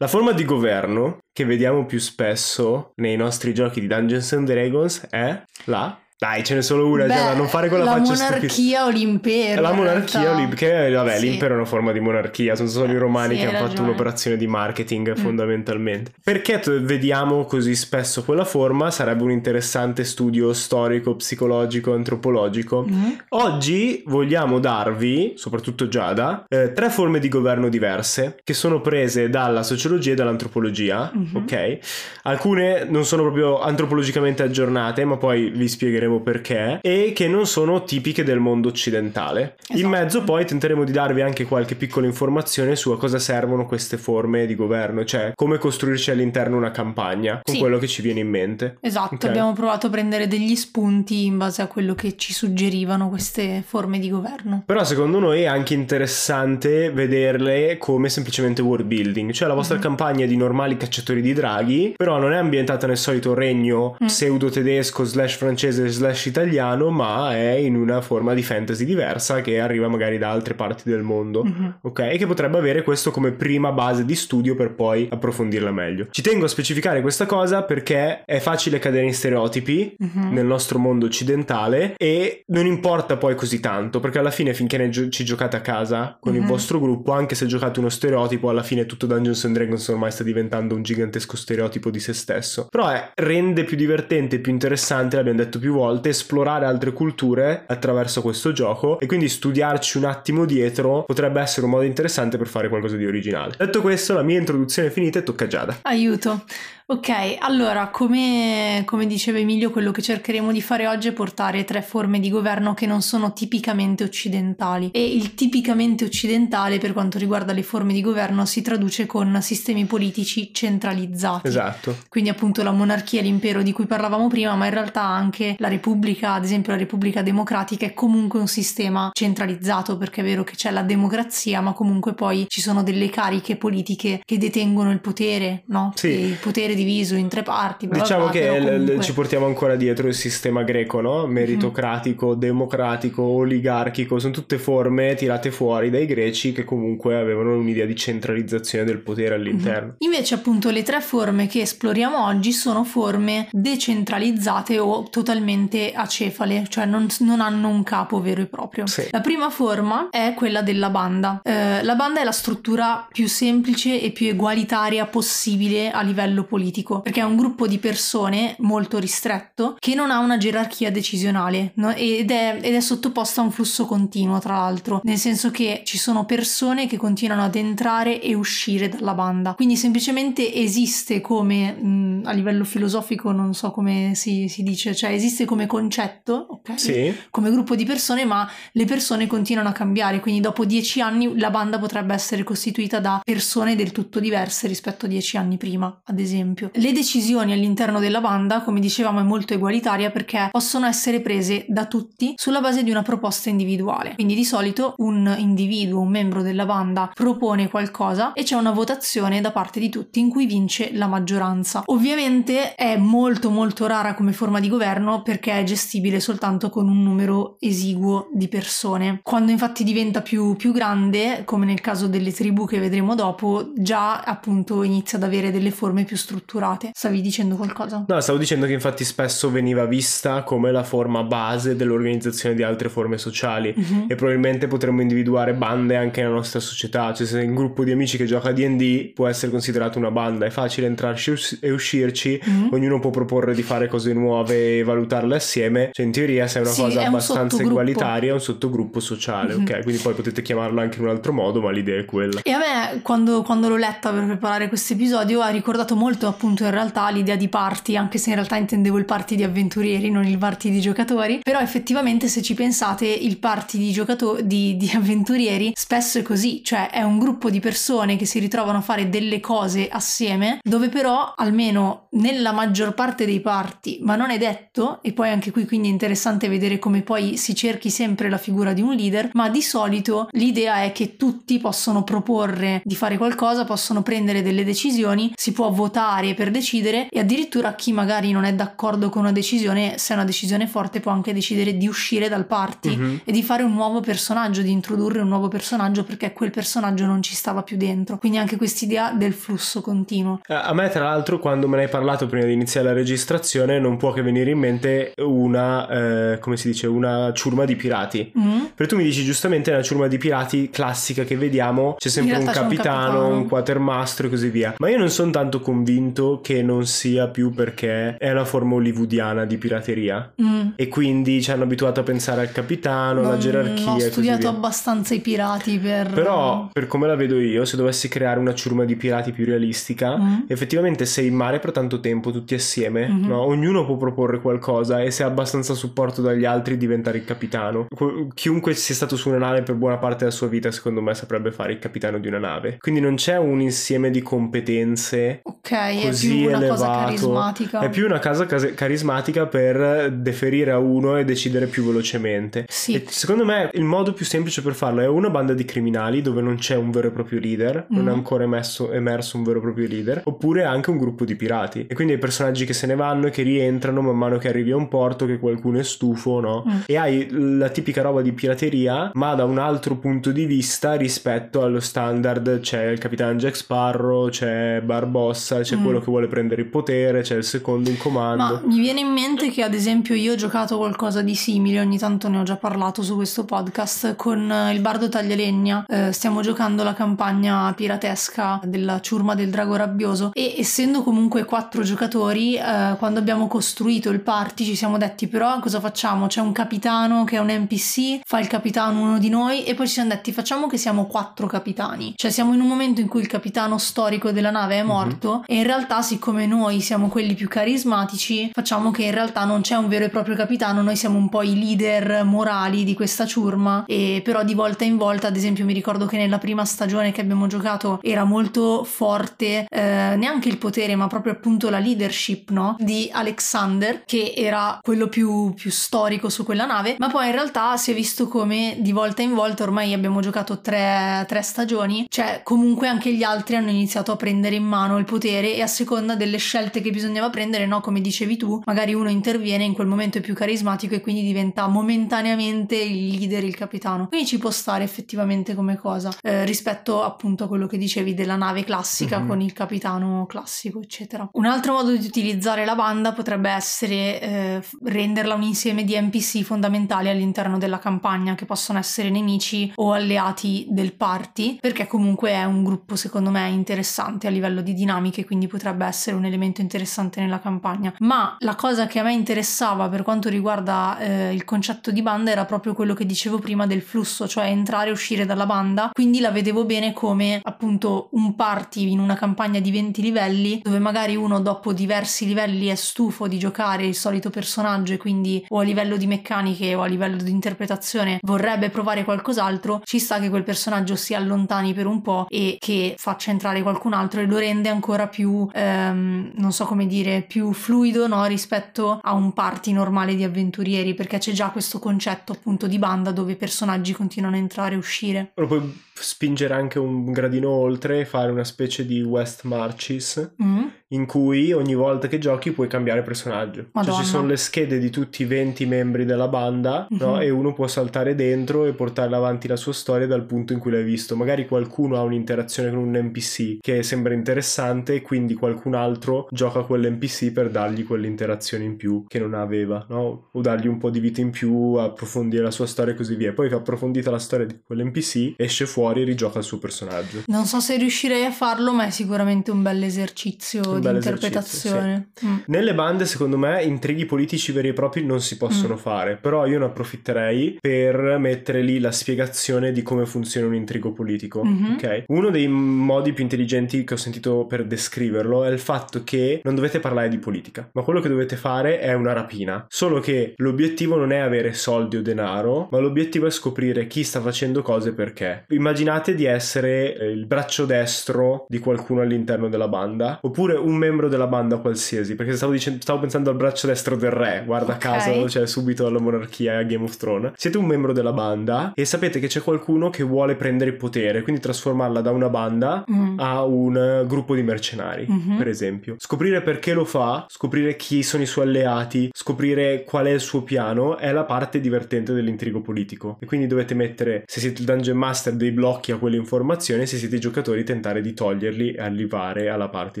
B: La forma di governo che vediamo più spesso nei nostri giochi di Dungeons and Dragons è la... Dai, ce n'è solo una,
A: Beh,
B: Gianna, non fare quella
A: la
B: faccia stupida.
A: monarchia o l'impero.
B: La monarchia,
A: realtà.
B: l'im- che vabbè,
A: Sì.
B: l'impero è una forma di monarchia, sono solo i romani
A: Sì,
B: che hanno fatto
A: ragione.
B: un'operazione di marketing
A: Mm.
B: fondamentalmente. Perché vediamo così spesso quella forma? Sarebbe un interessante studio storico, psicologico, antropologico.
A: Mm.
B: Oggi vogliamo darvi, soprattutto Giada, eh, tre forme di governo diverse che sono prese dalla sociologia e dall'antropologia,
A: Mhm.
B: ok? Alcune non sono proprio antropologicamente aggiornate, ma poi vi spiegheremo spiegheremo perché, e che non sono tipiche del mondo occidentale.
A: Esatto.
B: In mezzo poi tenteremo di darvi anche qualche piccola informazione su a cosa servono queste forme di governo, cioè come costruirci all'interno una campagna, con
A: Sì.
B: quello che ci viene in mente.
A: Esatto,
B: Ok.
A: abbiamo provato a prendere degli spunti in base a quello che ci suggerivano queste forme di governo.
B: Però secondo noi è anche interessante vederle come semplicemente world building, cioè la vostra
A: Mhm.
B: campagna di normali cacciatori di draghi, però non è ambientata nel solito regno
A: Mm.
B: pseudo tedesco slash francese slash italiano, ma è in una forma di fantasy diversa che arriva magari da altre parti del mondo.
A: Mhm.
B: Ok, e che potrebbe avere questo come prima base di studio per poi approfondirla meglio. Ci tengo a specificare questa cosa perché è facile cadere in stereotipi
A: Mhm.
B: nel nostro mondo occidentale e non importa poi così tanto perché alla fine finché ne gio- ci giocate a casa con il
A: Mhm.
B: vostro gruppo anche se giocate uno stereotipo alla fine tutto Dungeons and Dragons ormai sta diventando un gigantesco stereotipo di se stesso però è- rende più divertente più interessante l'abbiamo detto più volte esplorare altre culture attraverso questo gioco e quindi studiarci un attimo dietro potrebbe essere un modo interessante per fare qualcosa di originale detto questo la mia introduzione è finita e tocca a Giada
A: Aiuto. Ok, allora, come, come diceva Emilio, quello che cercheremo di fare oggi è portare tre forme di governo che non sono tipicamente occidentali. E il tipicamente occidentale, per quanto riguarda le forme di governo, si traduce con sistemi politici centralizzati.
B: esatto
A: Quindi appunto la monarchia e l'impero di cui parlavamo prima, ma in realtà anche la Repubblica, ad esempio la Repubblica Democratica, è comunque un sistema centralizzato perché è vero che c'è la democrazia, ma comunque poi ci sono delle cariche politiche che detengono il potere, no?
B: Sì.
A: E il potere diviso in tre parti.
B: Diciamo
A: bla,
B: che
A: comunque-
B: ci portiamo ancora dietro il sistema greco, no? Meritocratico, democratico, oligarchico, sono tutte forme tirate fuori dai greci che comunque avevano un'idea di centralizzazione del potere all'interno.
A: Invece appunto le tre forme che esploriamo oggi sono forme decentralizzate o totalmente acefale, cioè non, non hanno un capo vero e proprio.
B: Sì.
A: La prima forma è quella della banda. Eh, la banda è la struttura più semplice e più egualitaria possibile a livello politico, perché è un gruppo di persone molto ristretto che non ha una gerarchia decisionale no? ed, è, ed è sottoposta a un flusso continuo, tra l'altro, nel senso che ci sono persone che continuano ad entrare e uscire dalla banda. Quindi semplicemente esiste come, mh, a livello filosofico, non so come si, si dice, cioè esiste come concetto, ok?
B: Sì,
A: come gruppo di persone, ma le persone continuano a cambiare, quindi dopo dieci anni la banda potrebbe essere costituita da persone del tutto diverse rispetto a dieci anni prima, ad esempio. Le decisioni all'interno della banda, come dicevamo, è molto egualitaria perché possono essere prese da tutti sulla base di una proposta individuale. Quindi di solito un individuo, un membro della banda propone qualcosa e c'è una votazione da parte di tutti in cui vince la maggioranza. Ovviamente è molto molto rara come forma di governo perché è gestibile soltanto con un numero esiguo di persone. Quando infatti diventa più, più grande, come nel caso delle tribù che vedremo dopo, già appunto inizia ad avere delle forme più strutturate. Stavi dicendo qualcosa?
B: No, stavo dicendo che infatti spesso veniva vista come la forma base dell'organizzazione di altre forme sociali
A: Mhm.
B: e probabilmente potremmo individuare bande anche nella nostra società, cioè se un gruppo di amici che gioca a D&D può essere considerato una banda, è facile entrarci e uscirci,
A: Mhm.
B: ognuno può proporre di fare cose nuove e valutarle assieme, cioè in teoria se è una
A: Sì,
B: cosa
A: è
B: abbastanza egualitaria è un sottogruppo sociale,
A: Mhm.
B: ok? Quindi poi potete chiamarlo anche in un altro modo, ma l'idea è quella.
A: E a me, quando, quando l'ho letta per preparare questo episodio, ha ricordato molto appunto in realtà l'idea di party, anche se in realtà intendevo il party di avventurieri, non il party di giocatori. Però effettivamente se ci pensate, il party di giocatori, di, di avventurieri, spesso è così, cioè è un gruppo di persone che si ritrovano a fare delle cose assieme, dove però almeno nella maggior parte dei party, ma non è detto, e poi anche qui quindi è interessante vedere come poi si cerchi sempre la figura di un leader, ma di solito l'idea è che tutti possono proporre di fare qualcosa, possono prendere delle decisioni, si può votare per decidere e addirittura chi magari non è d'accordo con una decisione, se è una decisione forte può anche decidere di uscire dal party
B: Mhm.
A: e di fare un nuovo personaggio, di introdurre un nuovo personaggio perché quel personaggio non ci stava più dentro. Quindi anche quest'idea del flusso continuo.
B: A me, tra l'altro, quando me ne hai parlato prima di iniziare la registrazione, non può che venire in mente una, eh, come si dice, una ciurma di pirati.
A: Mm?
B: Perché tu mi dici giustamente nella ciurma di pirati classica che vediamo c'è sempre un
A: c'è un
B: capitano, un,
A: capitano.
B: quatermastro e così via. Ma io non sono tanto convinto convinto che non sia più perché è una forma hollywoodiana di pirateria
A: Mm.
B: e quindi ci hanno abituato a pensare al capitano, alla
A: Non
B: gerarchia
A: Ho
B: così
A: studiato abbastanza i pirati per...
B: Però, per come la vedo io, se dovessi creare una ciurma di pirati più realistica,
A: Mm.
B: effettivamente sei in mare per tanto tempo tutti assieme,
A: Mhm.
B: no? ognuno può proporre qualcosa e se ha abbastanza supporto dagli altri diventare il capitano. Qu- chiunque sia stato su una nave per buona parte della sua vita, secondo me, saprebbe fare il capitano di una nave. Quindi non c'è un insieme di competenze
A: Ok, è
B: così
A: cosa
B: elevato.
A: carismatica.
B: È più una casa case- carismatica per deferire a uno e decidere più velocemente.
A: Sì.
B: E secondo me il modo più semplice per farlo è una banda di criminali dove non c'è un vero e proprio leader, non è ancora emesso- emerso un vero e proprio leader, oppure anche un gruppo di pirati. E quindi hai personaggi che se ne vanno e che rientrano man mano che arrivi a un porto, che qualcuno è stufo, no?
A: Mm.
B: E hai la tipica roba di pirateria, ma da un altro punto di vista rispetto allo standard c'è il capitano Jack Sparrow, c'è Barbossa, c'è
A: Mm.
B: Quello che vuole prendere il potere, c'è il secondo in comando.
A: Ma mi viene in mente che ad esempio io ho giocato qualcosa di simile, ogni tanto ne ho già parlato su questo podcast, con eh, il Bardo Taglialegna. Eh, stiamo giocando la campagna piratesca della ciurma del drago rabbioso e essendo comunque quattro giocatori, eh, quando abbiamo costruito il party ci siamo detti però cosa facciamo? C'è un capitano che è un NPC, fa il capitano uno di noi e poi ci siamo detti facciamo che siamo quattro capitani. Cioè siamo in un momento in cui il capitano storico della nave è
B: Mhm.
A: morto e in realtà siccome noi siamo quelli più carismatici facciamo che in realtà non c'è un vero e proprio capitano, noi siamo un po' i leader morali di questa ciurma e però di volta in volta ad esempio mi ricordo che nella prima stagione che abbiamo giocato era molto forte eh, neanche il potere ma proprio appunto la leadership no? di Alexander che era quello più, più storico su quella nave ma poi in realtà si è visto come di volta in volta ormai abbiamo giocato tre, tre stagioni cioè comunque anche gli altri hanno iniziato a prendere in mano il potere e a seconda delle scelte che bisognava prendere no come dicevi tu magari uno interviene in quel momento è più carismatico e quindi diventa momentaneamente il leader il capitano quindi ci può stare effettivamente come cosa eh, rispetto appunto a quello che dicevi della nave classica
B: Mhm.
A: con il capitano classico eccetera un altro modo di utilizzare la banda potrebbe essere eh, renderla un insieme di NPC fondamentali all'interno della campagna che possono essere nemici o alleati del party perché comunque è un gruppo secondo me interessante a livello di dinamiche quindi potrebbe essere un elemento interessante nella campagna. Ma la cosa che a me interessava per quanto riguarda eh, il concetto di banda era proprio quello che dicevo prima del flusso cioè entrare e uscire dalla banda. Quindi la vedevo bene come appunto un party in una campagna di 20 livelli dove magari uno dopo diversi livelli è stufo di giocare il solito personaggio e quindi o a livello di meccaniche o a livello di interpretazione vorrebbe provare qualcos'altro ci sta che quel personaggio si allontani per un po' e che faccia entrare qualcun altro e lo rende ancora più ehm, non so come dire più fluido no? rispetto a un party normale di avventurieri perché c'è già questo concetto appunto di banda dove i personaggi continuano a entrare e uscire
B: Lo puoi spingere anche un gradino oltre fare una specie di West Marches
A: Mm?
B: In cui ogni volta che giochi puoi cambiare personaggio. Cioè
A: Madonna.
B: ci sono le schede di tutti i 20 membri della banda, no?
A: Mhm.
B: E uno può saltare dentro e portare avanti la sua storia dal punto in cui l'hai visto. Magari qualcuno ha un'interazione con un NPC che sembra interessante e quindi qualcun altro gioca quell'NPC per dargli quell'interazione in più che non aveva, no? O dargli un po' di vita in più, approfondire la sua storia e così via. Poi che approfondita la storia di quell'NPC, esce fuori e rigioca il suo personaggio.
A: Non so se riuscirei a farlo, ma è sicuramente un bel esercizio di interpretazione. Mm.
B: Nelle bande, secondo me, intrighi politici veri e propri non si possono
A: Mm.
B: fare, però io ne approfitterei per mettere lì la spiegazione di come funziona un intrigo politico.
A: Mhm.
B: Ok? Uno dei modi più intelligenti che ho sentito per descriverlo è il fatto che non dovete parlare di politica, ma quello che dovete fare è una rapina. Solo che l'obiettivo non è avere soldi o denaro, ma l'obiettivo è scoprire chi sta facendo cose e perché. Immaginate di essere eh, il braccio destro di qualcuno all'interno della banda, oppure un membro della banda qualsiasi, perché stavo, dicendo, stavo pensando al braccio destro del re, guarda
A: Ok.
B: caso, cioè subito alla monarchia e a Game of Thrones. Siete un membro della banda e sapete che c'è qualcuno che vuole prendere il potere, quindi trasformarla da una banda
A: Mm.
B: a un eh, gruppo di mercenari,
A: Mhm.
B: per esempio. Scoprire perché lo fa, scoprire chi sono i suoi alleati, scoprire qual è il suo piano è la parte divertente dell'intrigo politico. E quindi dovete mettere, se siete il dungeon master, dei blocchi a quelle informazioni se siete giocatori tentare di toglierli e arrivare alla parte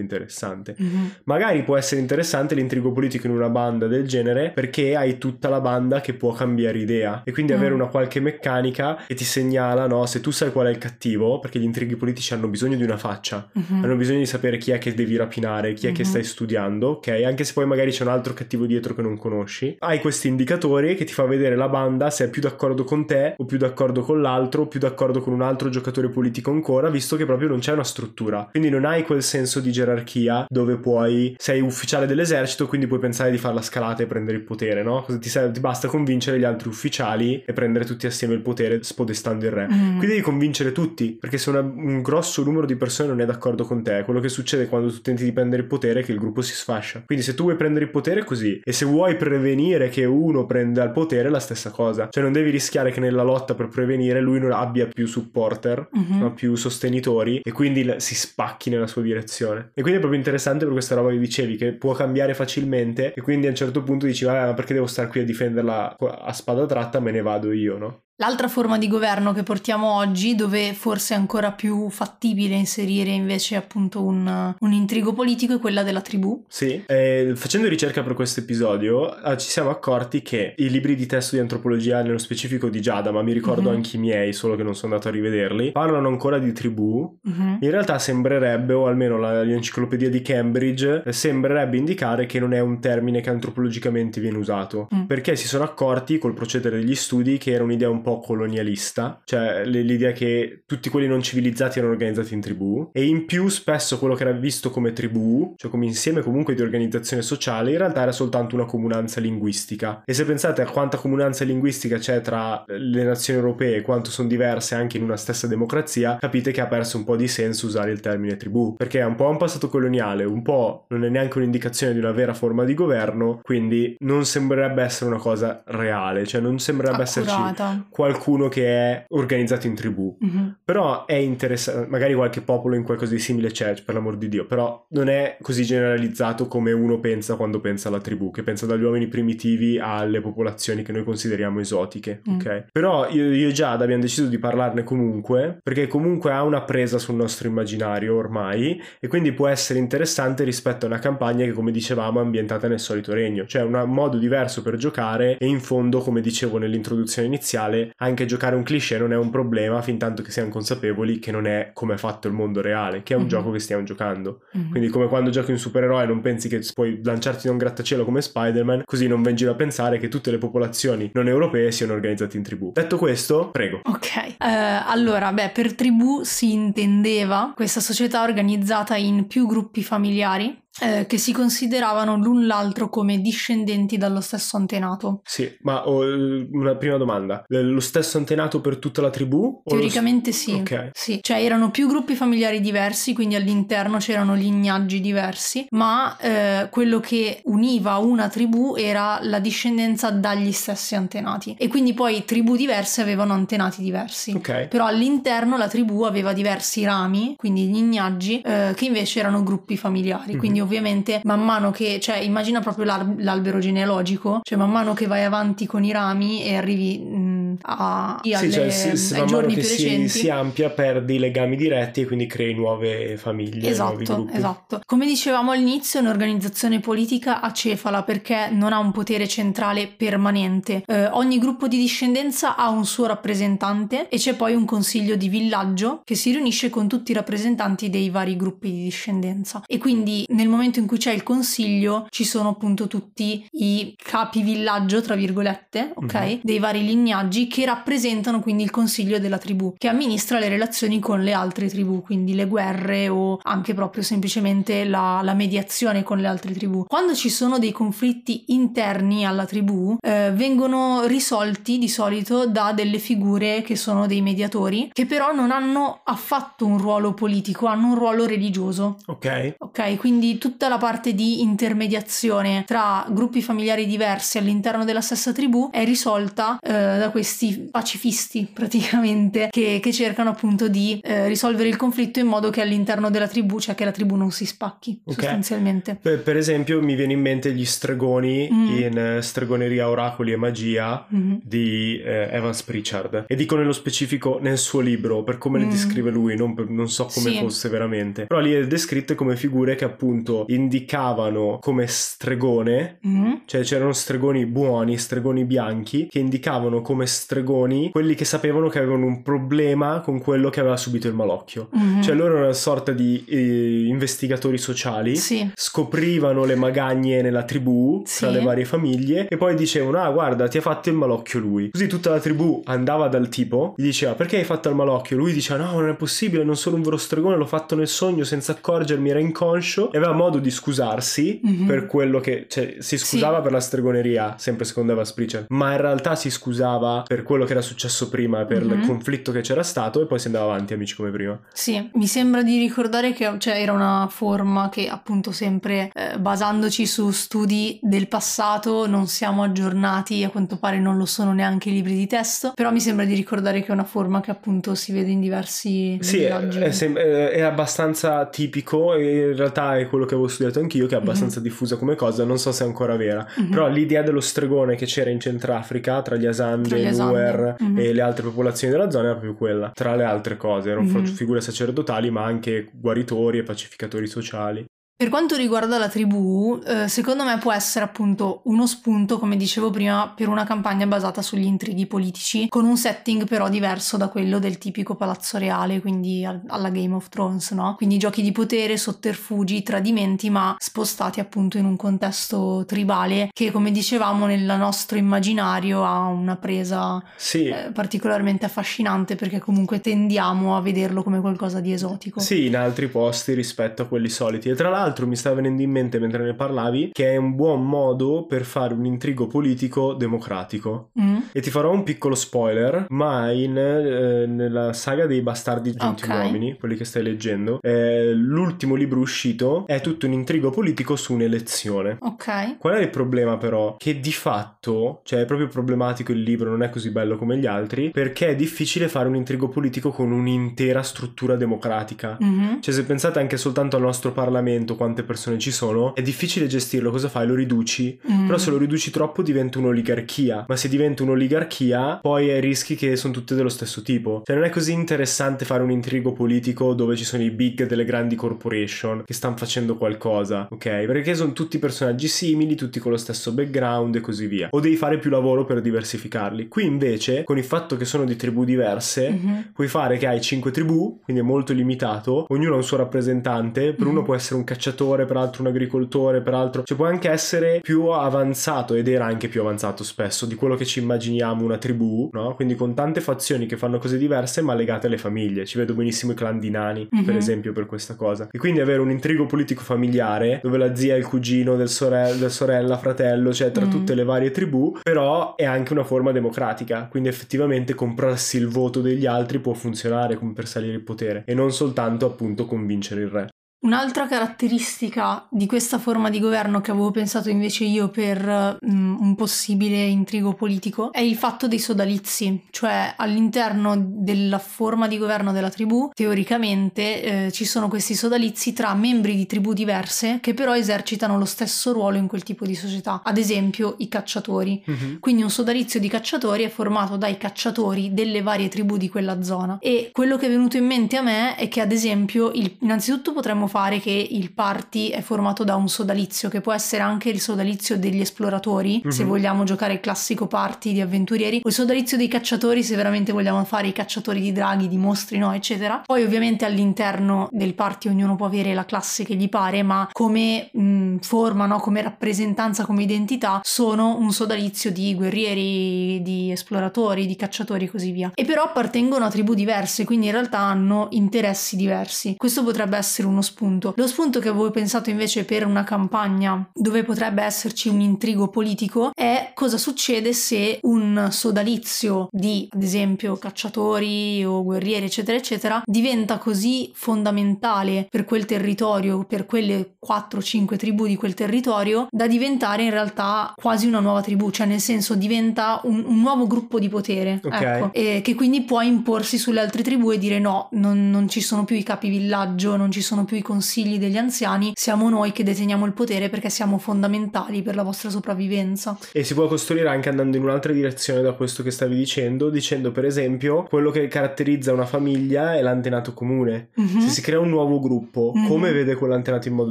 B: interessante.
A: Mm-hmm.
B: Magari può essere interessante l'intrigo politico in una banda del genere perché hai tutta la banda che può cambiare idea e quindi
A: Mm.
B: avere una qualche meccanica che ti segnala, no, se tu sai qual è il cattivo, perché gli intrighi politici hanno bisogno di una faccia,
A: Mhm.
B: hanno bisogno di sapere chi è che devi rapinare, chi è che
A: Mhm.
B: stai studiando, ok? Anche se poi magari c'è un altro cattivo dietro che non conosci. Hai questi indicatori che ti fa vedere la banda se è più d'accordo con te o più d'accordo con l'altro o più d'accordo con un altro giocatore politico ancora, visto che proprio non c'è una struttura. Quindi non hai quel senso di gerarchia dove puoi sei ufficiale dell'esercito, quindi puoi pensare di fare la scalata e prendere il potere, no? Ti, serve- ti basta convincere gli altri ufficiali e prendere tutti assieme il potere spodestando il re.
A: Mm.
B: Quindi devi convincere tutti, perché se una- un grosso numero di persone non è d'accordo con te, quello che succede quando tu tenti di prendere il potere è che il gruppo si sfascia. Quindi se tu vuoi prendere il potere così, e se vuoi prevenire che uno prenda il potere è la stessa cosa. Cioè non devi rischiare che nella lotta per prevenire lui non abbia più supporter,
A: Mhm.
B: ma più sostenitori, e quindi si spacchi nella sua direzione. E quindi è proprio interessante per questa roba che dicevi, che può cambiare facilmente, e quindi a un certo punto dici, vabbè, ma perché devo stare qui a difenderla a spada tratta, me ne vado io, no?
A: L'altra forma di governo che portiamo oggi, dove forse è ancora più fattibile inserire invece appunto un, un intrigo politico, è quella della tribù.
B: Sì, eh, facendo ricerca per questo episodio eh, ci siamo accorti che i libri di testo di antropologia, nello specifico di Giada, ma mi ricordo
A: Mhm.
B: anche i miei, solo che non sono andato a rivederli, parlano ancora di tribù.
A: Mhm.
B: In realtà sembrerebbe, o almeno la- l'enciclopedia di Cambridge, eh, sembrerebbe indicare che non è un termine che antropologicamente viene usato,
A: Mm.
B: perché si sono accorti col procedere degli studi che era un'idea un po' colonialista, cioè l'idea che tutti quelli non civilizzati erano organizzati in tribù, e in più spesso quello che era visto come tribù, cioè come insieme comunque di organizzazione sociale, in realtà era soltanto una comunanza linguistica. E se pensate a quanta comunanza linguistica c'è tra le nazioni europee e quanto sono diverse anche in una stessa democrazia, capite che ha perso un po' di senso usare il termine tribù, perché è un po' un passato coloniale, un po' non è neanche un'indicazione di una vera forma di governo, quindi non sembrerebbe essere una cosa reale, cioè non sembrerebbe esserci
A: Accurata.
B: Qualcuno che è organizzato in tribù.
A: Mhm.
B: Però è interessante, magari qualche popolo in qualcosa di simile c'è, per l'amor di Dio, però non è così generalizzato come uno pensa quando pensa alla tribù, che pensa dagli uomini primitivi alle popolazioni che noi consideriamo esotiche,
A: Mm.
B: ok? Però io, io e Giada abbiamo deciso di parlarne comunque, perché comunque ha una presa sul nostro immaginario ormai, e quindi può essere interessante rispetto a una campagna che, come dicevamo, è ambientata nel solito regno, cioè un modo diverso per giocare e in fondo, come dicevo nell'introduzione iniziale, anche giocare un cliché non è un problema fin tanto che siamo consapevoli che non è come è fatto il mondo reale, che è un
A: Mhm.
B: gioco che stiamo giocando.
A: Mhm.
B: Quindi come quando giochi un supereroe non pensi che puoi lanciarti da un grattacielo come Spider-Man, così non vai in giro a pensare che tutte le popolazioni non europee siano organizzate in tribù. Detto questo, prego.
A: Ok, eh, allora, beh, per tribù si intendeva questa società organizzata in più gruppi familiari eh, che si consideravano l'un l'altro come discendenti dallo stesso antenato.
B: Sì, ma ho, eh, una prima domanda. Eh, Lo stesso antenato per tutta la tribù?
A: Teoricamente sì.
B: Ok.
A: Sì, cioè erano più gruppi familiari diversi, quindi all'interno c'erano lignaggi diversi, ma eh, quello che univa una tribù era la discendenza dagli stessi antenati. E quindi poi tribù diverse avevano antenati diversi.
B: Ok.
A: Però all'interno la tribù aveva diversi rami, quindi lignaggi, eh, che invece erano gruppi familiari.
B: Mhm.
A: Quindi ovviamente man mano che, cioè immagina proprio l'albero genealogico, cioè man mano che vai avanti con i rami e arrivi mh, a,
B: Sì,
A: alle-
B: cioè, si- si-
A: ai giorni più
B: si,
A: recenti.
B: si ampia perdi i legami diretti e quindi crei nuove famiglie, nuovi
A: Esatto,
B: gruppi.
A: esatto. Come dicevamo all'inizio, è un'organizzazione politica acefala perché non ha un potere centrale permanente. Eh, ogni gruppo di discendenza ha un suo rappresentante e c'è poi un consiglio di villaggio che si riunisce con tutti i rappresentanti dei vari gruppi di discendenza. E quindi nel momento in cui c'è il consiglio ci sono appunto tutti i capi villaggio, tra virgolette, ok?
B: Mhm.
A: Dei vari lignaggi che rappresentano quindi il consiglio della tribù, che amministra le relazioni con le altre tribù, quindi le guerre o anche proprio semplicemente la, la mediazione con le altre tribù. Quando ci sono dei conflitti interni alla tribù, eh, vengono risolti di solito da delle figure che sono dei mediatori, che però non hanno affatto un ruolo politico, hanno un ruolo religioso.
B: Ok.
A: Ok, quindi tutta la parte di intermediazione tra gruppi familiari diversi all'interno della stessa tribù è risolta eh, da questi pacifisti praticamente che, che cercano appunto di eh, risolvere il conflitto in modo che all'interno della tribù, cioè che la tribù non si spacchi okay. sostanzialmente.
B: Per, per, esempio mi viene in mente gli stregoni mm. in uh, Stregoneria, Oracoli e Magia mm. di uh, Evans Pritchard e dico nello specifico nel suo libro per come mm. le descrive lui, non, per, non so come sì. fosse veramente, però lì è descritte come figure che appunto indicavano come stregone, mm. cioè c'erano stregoni buoni, stregoni bianchi che indicavano come stregoni quelli che sapevano che avevano un problema con quello che aveva subito il malocchio. Mm-hmm. Cioè loro erano una sorta di eh, investigatori sociali,
A: sì.
B: scoprivano le magagne nella tribù sì. tra le varie famiglie e poi dicevano ah guarda ti ha fatto il malocchio lui. Così tutta la tribù andava dal tipo, gli diceva perché hai fatto il malocchio? Lui diceva no non è possibile, non sono un vero stregone, l'ho fatto nel sogno senza accorgermi, era inconscio e aveva modo di scusarsi mm-hmm. per quello che, cioè si scusava sì. per la stregoneria, sempre secondo Eva Spreacher, ma in realtà si scusava per quello che era successo prima, per mm-hmm. il conflitto che c'era stato e poi si andava avanti amici come prima.
A: Sì, mi sembra di ricordare che cioè, era una forma che appunto sempre eh, basandoci su studi del passato non siamo aggiornati, a quanto pare non lo sono neanche i libri di testo, però mi sembra di ricordare che è una forma che appunto si vede in diversi
B: sì, è, è, sem- è, abbastanza tipico e in realtà è quello che avevo studiato anch'io che è abbastanza mm-hmm. diffusa come cosa, non so se è ancora vera, mm-hmm. però l'idea dello stregone che c'era in Centrafrica tra gli Asande, i Nuer mm-hmm. e le altre popolazioni della zona era proprio quella, tra le altre cose, erano mm-hmm. figure sacerdotali ma anche guaritori e pacificatori sociali.
A: Per quanto riguarda la tribù, eh, secondo me può essere appunto uno spunto, come dicevo prima, per una campagna basata sugli intrighi politici, con un setting però diverso da quello del tipico palazzo reale, quindi al- alla Game of Thrones, no? Quindi giochi di potere, sotterfugi, tradimenti, ma spostati appunto in un contesto tribale che, come dicevamo, nel nostro immaginario ha una presa
B: sì.
A: eh, particolarmente affascinante perché comunque tendiamo a vederlo come qualcosa di esotico.
B: Sì, in altri posti rispetto a quelli soliti. E tra l'altro l'altro mi sta venendo in mente mentre ne parlavi che è un buon modo per fare un intrigo politico democratico.
A: Mm.
B: E ti farò un piccolo spoiler, ma in, eh, nella saga dei bastardi gentiluomini, okay. quelli che stai leggendo, eh, l'ultimo libro uscito è tutto un intrigo politico su un'elezione.
A: Ok.
B: Qual è il problema però? Che di fatto, cioè è proprio problematico il libro, non è così bello come gli altri, perché è difficile fare un intrigo politico con un'intera struttura democratica.
A: Mm-hmm.
B: Cioè se pensate anche soltanto al nostro Parlamento, quante persone ci sono, è difficile gestirlo. Cosa fai? Lo riduci. Mm. Però se lo riduci troppo diventa un'oligarchia. Ma se diventa un'oligarchia, poi rischi che sono tutte dello stesso tipo. Cioè non è così interessante fare un intrigo politico dove ci sono i big delle grandi corporation che stanno facendo qualcosa, ok? Perché sono tutti personaggi simili, tutti con lo stesso background e così via. O devi fare più lavoro per diversificarli. Qui invece, con il fatto che sono di tribù diverse, mm-hmm. puoi fare che hai 5 tribù, quindi è molto limitato, ognuno ha un suo rappresentante, per mm-hmm. uno può essere un cacciatore cacciatore, peraltro un agricoltore, peraltro cioè può anche essere più avanzato ed era anche più avanzato spesso di quello che ci immaginiamo una tribù, no? Quindi con tante fazioni che fanno cose diverse ma legate alle famiglie. Ci vedo benissimo i clan di nani, mm-hmm. per esempio, per questa cosa. E quindi avere un intrigo politico familiare dove la zia è il cugino del, sorella, del sorella, fratello, cioè tra mm. tutte le varie tribù, però è anche una forma democratica, quindi effettivamente comprarsi il voto degli altri può funzionare come per salire il potere e non soltanto appunto convincere il re.
A: Un'altra caratteristica di questa forma di governo che avevo pensato invece io per um, un possibile intrigo politico è il fatto dei sodalizi, cioè all'interno della forma di governo della tribù teoricamente eh, ci sono questi sodalizi tra membri di tribù diverse che però esercitano lo stesso ruolo in quel tipo di società, ad esempio i cacciatori.
B: Mm-hmm.
A: Quindi un sodalizio di cacciatori è formato dai cacciatori delle varie tribù di quella zona e quello che è venuto in mente a me è che ad esempio il, innanzitutto potremmo fare che il party è formato da un sodalizio, che può essere anche il sodalizio degli esploratori, mm-hmm. se mhm. vogliamo giocare il classico party di avventurieri, o il sodalizio dei cacciatori, se veramente vogliamo fare i cacciatori di draghi, di mostri, no, eccetera. Poi ovviamente all'interno del party ognuno può avere la classe che gli pare, ma come mh, forma, no, come rappresentanza, come identità, sono un sodalizio di guerrieri, di esploratori, di cacciatori e così via. E però appartengono a tribù diverse, quindi in realtà hanno interessi diversi. Questo potrebbe essere uno spunto spunto. Lo spunto che avevo pensato invece per una campagna dove potrebbe esserci un intrigo politico è cosa succede se un sodalizio di, ad esempio, cacciatori o guerrieri, eccetera, eccetera, diventa così fondamentale per quel territorio, per quelle 4-5 tribù di quel territorio, da diventare in realtà quasi una nuova tribù, cioè nel senso diventa un, un nuovo gruppo di potere,
B: Ok.
A: ecco, e che quindi può imporsi sulle altre tribù e dire no, non, non ci sono più i capi villaggio, non ci sono più i consigli degli anziani, siamo noi che deteniamo il potere perché siamo fondamentali per la vostra sopravvivenza.
B: E si può costruire anche andando in un'altra direzione da questo che stavi dicendo, dicendo per esempio quello che caratterizza una famiglia è l'antenato comune.
A: Mhm.
B: Se si crea un nuovo gruppo,
A: Mhm.
B: come vede quell'antenato in modo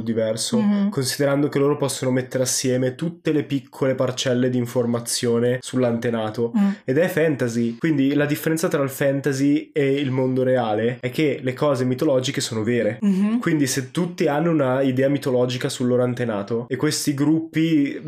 B: diverso?
A: Mhm.
B: Considerando che loro possono mettere assieme tutte le piccole parcelle di informazione sull'antenato.
A: Mm.
B: Ed è fantasy, quindi la differenza tra il fantasy e il mondo reale è che le cose mitologiche sono vere.
A: Mhm.
B: Quindi se tutti hanno una idea mitologica sul loro antenato e questi gruppi,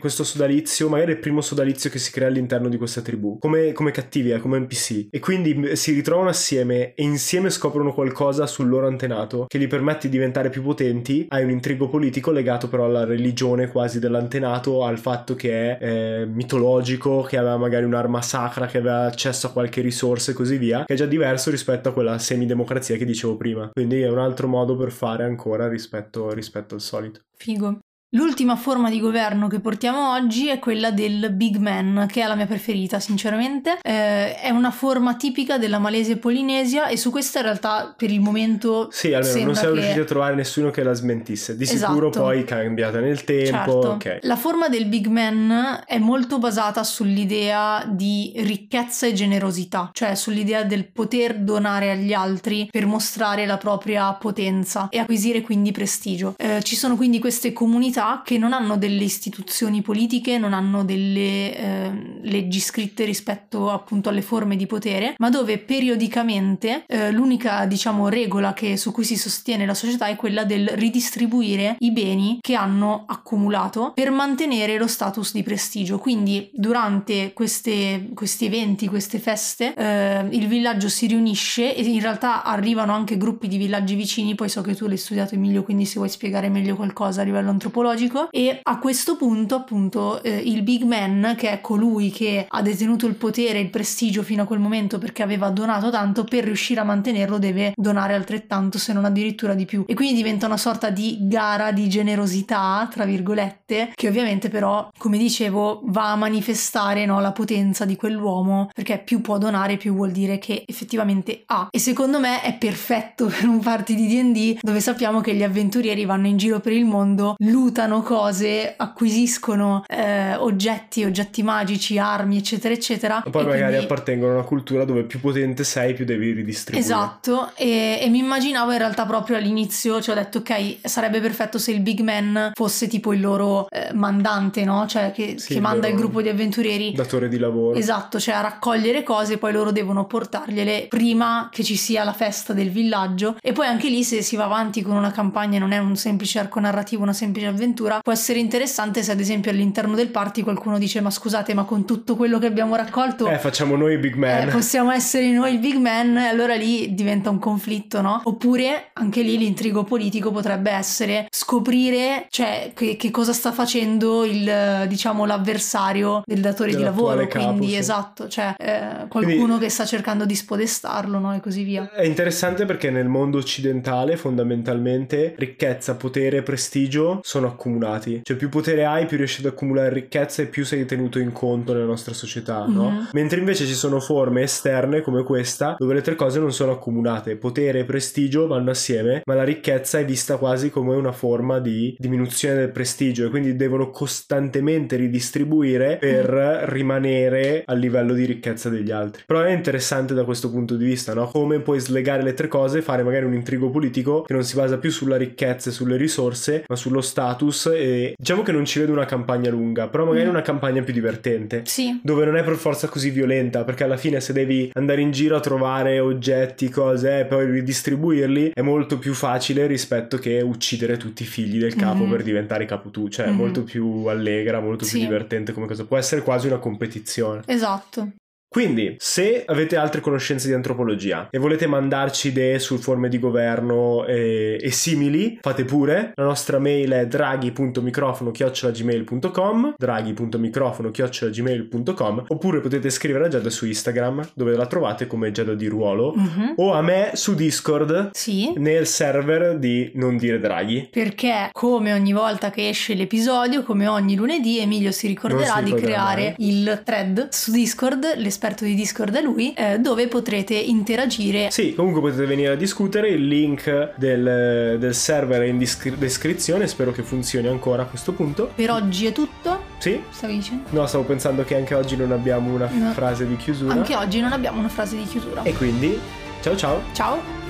B: questo sodalizio, magari è il primo sodalizio che si crea all'interno di questa tribù, come, come cattivi, eh, come NPC, e quindi si ritrovano assieme e insieme scoprono qualcosa sul loro antenato che gli permette di diventare più potenti, hai un intrigo politico legato però alla religione quasi dell'antenato, al fatto che è eh, mitologico, che aveva magari un'arma sacra, che aveva accesso a qualche risorsa e così via, che è già diverso rispetto a quella semidemocrazia che dicevo prima. Quindi è un altro modo per fare ancora rispetto, rispetto al solito.
A: Figo. L'ultima forma di governo che portiamo oggi è quella del big man, che è la mia preferita, sinceramente. Eh, è una forma tipica della Malesia e Polinesia e su questa in realtà per il momento
B: Sì, almeno non siamo
A: che-
B: riusciti a trovare nessuno che la smentisse. Di sicuro
A: Esatto.
B: poi cambiata nel tempo.
A: Certo.
B: Ok.
A: La forma del big man è molto basata sull'idea di ricchezza e generosità, cioè sull'idea del poter donare agli altri per mostrare la propria potenza e acquisire quindi prestigio. Eh, ci sono quindi queste comunità che non hanno delle istituzioni politiche, non hanno delle eh, leggi scritte rispetto appunto alle forme di potere, ma dove periodicamente eh, l'unica diciamo regola che, su cui si sostiene la società è quella del ridistribuire i beni che hanno accumulato per mantenere lo status di prestigio. Quindi durante queste, questi eventi, queste feste, eh, il villaggio si riunisce e in realtà arrivano anche gruppi di villaggi vicini, poi so che tu l'hai studiato Emilio, quindi se vuoi spiegare meglio qualcosa a livello antropologico e a questo punto appunto eh, il big man che è colui che ha detenuto il potere e il prestigio fino a quel momento perché aveva donato tanto per riuscire a mantenerlo deve donare altrettanto se non addirittura di più. E quindi diventa una sorta di gara di generosità tra virgolette che ovviamente però come dicevo va a manifestare no, la potenza di quell'uomo perché più può donare più vuol dire che effettivamente ha. E secondo me è perfetto *laughs* per un party di D&D dove sappiamo che gli avventurieri vanno in giro per il mondo lootano cose acquisiscono eh, oggetti oggetti magici armi eccetera eccetera
B: E poi
A: e
B: magari
A: quindi-
B: appartengono a una cultura dove più potente sei, più devi ridistribuire.
A: Esatto, e, e mi immaginavo in realtà proprio all'inizio, cioè ho detto ok, sarebbe perfetto se il big man fosse tipo il loro eh, mandante, no? Cioè che,
B: Sì,
A: che manda il gruppo di avventurieri.
B: Datore di lavoro.
A: Esatto, cioè a raccogliere cose, poi loro devono portargliele prima che ci sia la festa del villaggio. E poi anche lì, se si va avanti con una campagna, non è un semplice arco narrativo, una semplice avventura, può essere interessante se ad esempio all'interno del party qualcuno dice: Ma scusate, ma con tutto quello che abbiamo raccolto.
B: Eh, facciamo noi Big Man.
A: Eh, possiamo essere noi i big man, e allora lì diventa un conflitto, no? Oppure anche lì l'intrigo politico potrebbe essere scoprire, cioè, che, che cosa sta facendo il, diciamo, l'avversario del datore di lavoro.
B: capo,
A: quindi,
B: sì.
A: esatto, cioè, eh, qualcuno
B: Quindi-
A: che sta cercando di spodestarlo, no? E così via.
B: È interessante perché nel mondo occidentale fondamentalmente ricchezza, potere e prestigio sono accumulati. Cioè più potere hai, più riesci ad accumulare ricchezza e più sei tenuto in conto nella nostra società, no?
A: Mhm.
B: Mentre invece ci sono forme esterne come questa dove le tre cose non sono accumulate. Potere e prestigio vanno assieme, ma la ricchezza è vista quasi come una forma di diminuzione del prestigio e quindi devono costantemente ridistribuire per rimanere al livello di ricchezza degli altri. Però è interessante da questo punto di vista, no? Come puoi slegare le tre cose e fare magari un intrigo politico che non si basa più sulla ricchezza e sulle risorse, ma sullo status e diciamo che non ci vedo una campagna lunga, però magari
A: Mm.
B: una campagna più divertente
A: Sì,
B: dove non è per forza così violenta, perché alla fine se devi andare in giro a trovare oggetti, cose e poi ridistribuirli, è molto più facile rispetto che uccidere tutti i figli del capo
A: Mhm.
B: per diventare capo tu, cioè è
A: Mhm.
B: molto più allegra, molto
A: Sì.
B: più divertente come cosa, può essere quasi una competizione.
A: esatto.
B: Quindi, se avete altre conoscenze di antropologia e volete mandarci idee su forme di governo e, e simili, fate pure. La nostra mail è draghi.microfono-gmail.com draghi.microfono-gmail.com oppure potete scrivere a Giada su Instagram dove la trovate come Giada di Ruolo
A: Mhm.
B: o a me su Discord
A: Sì.
B: nel server di Non dire Draghi.
A: Perché come ogni volta che esce l'episodio, come ogni lunedì, Emilio si ricorderà
B: si
A: di
B: ricorderà
A: creare il thread su Discord, l'esperto di Discord è lui, eh, dove potrete interagire.
B: Sì, comunque potete venire a discutere, il link del, del server è in discri- descrizione, spero che funzioni ancora a questo punto.
A: Per oggi è tutto,
B: Sì?
A: stavi dicendo?
B: No, stavo pensando che anche oggi non abbiamo una
A: No.
B: frase di chiusura.
A: Anche oggi non abbiamo una frase di chiusura.
B: E quindi, ciao ciao!
A: Ciao!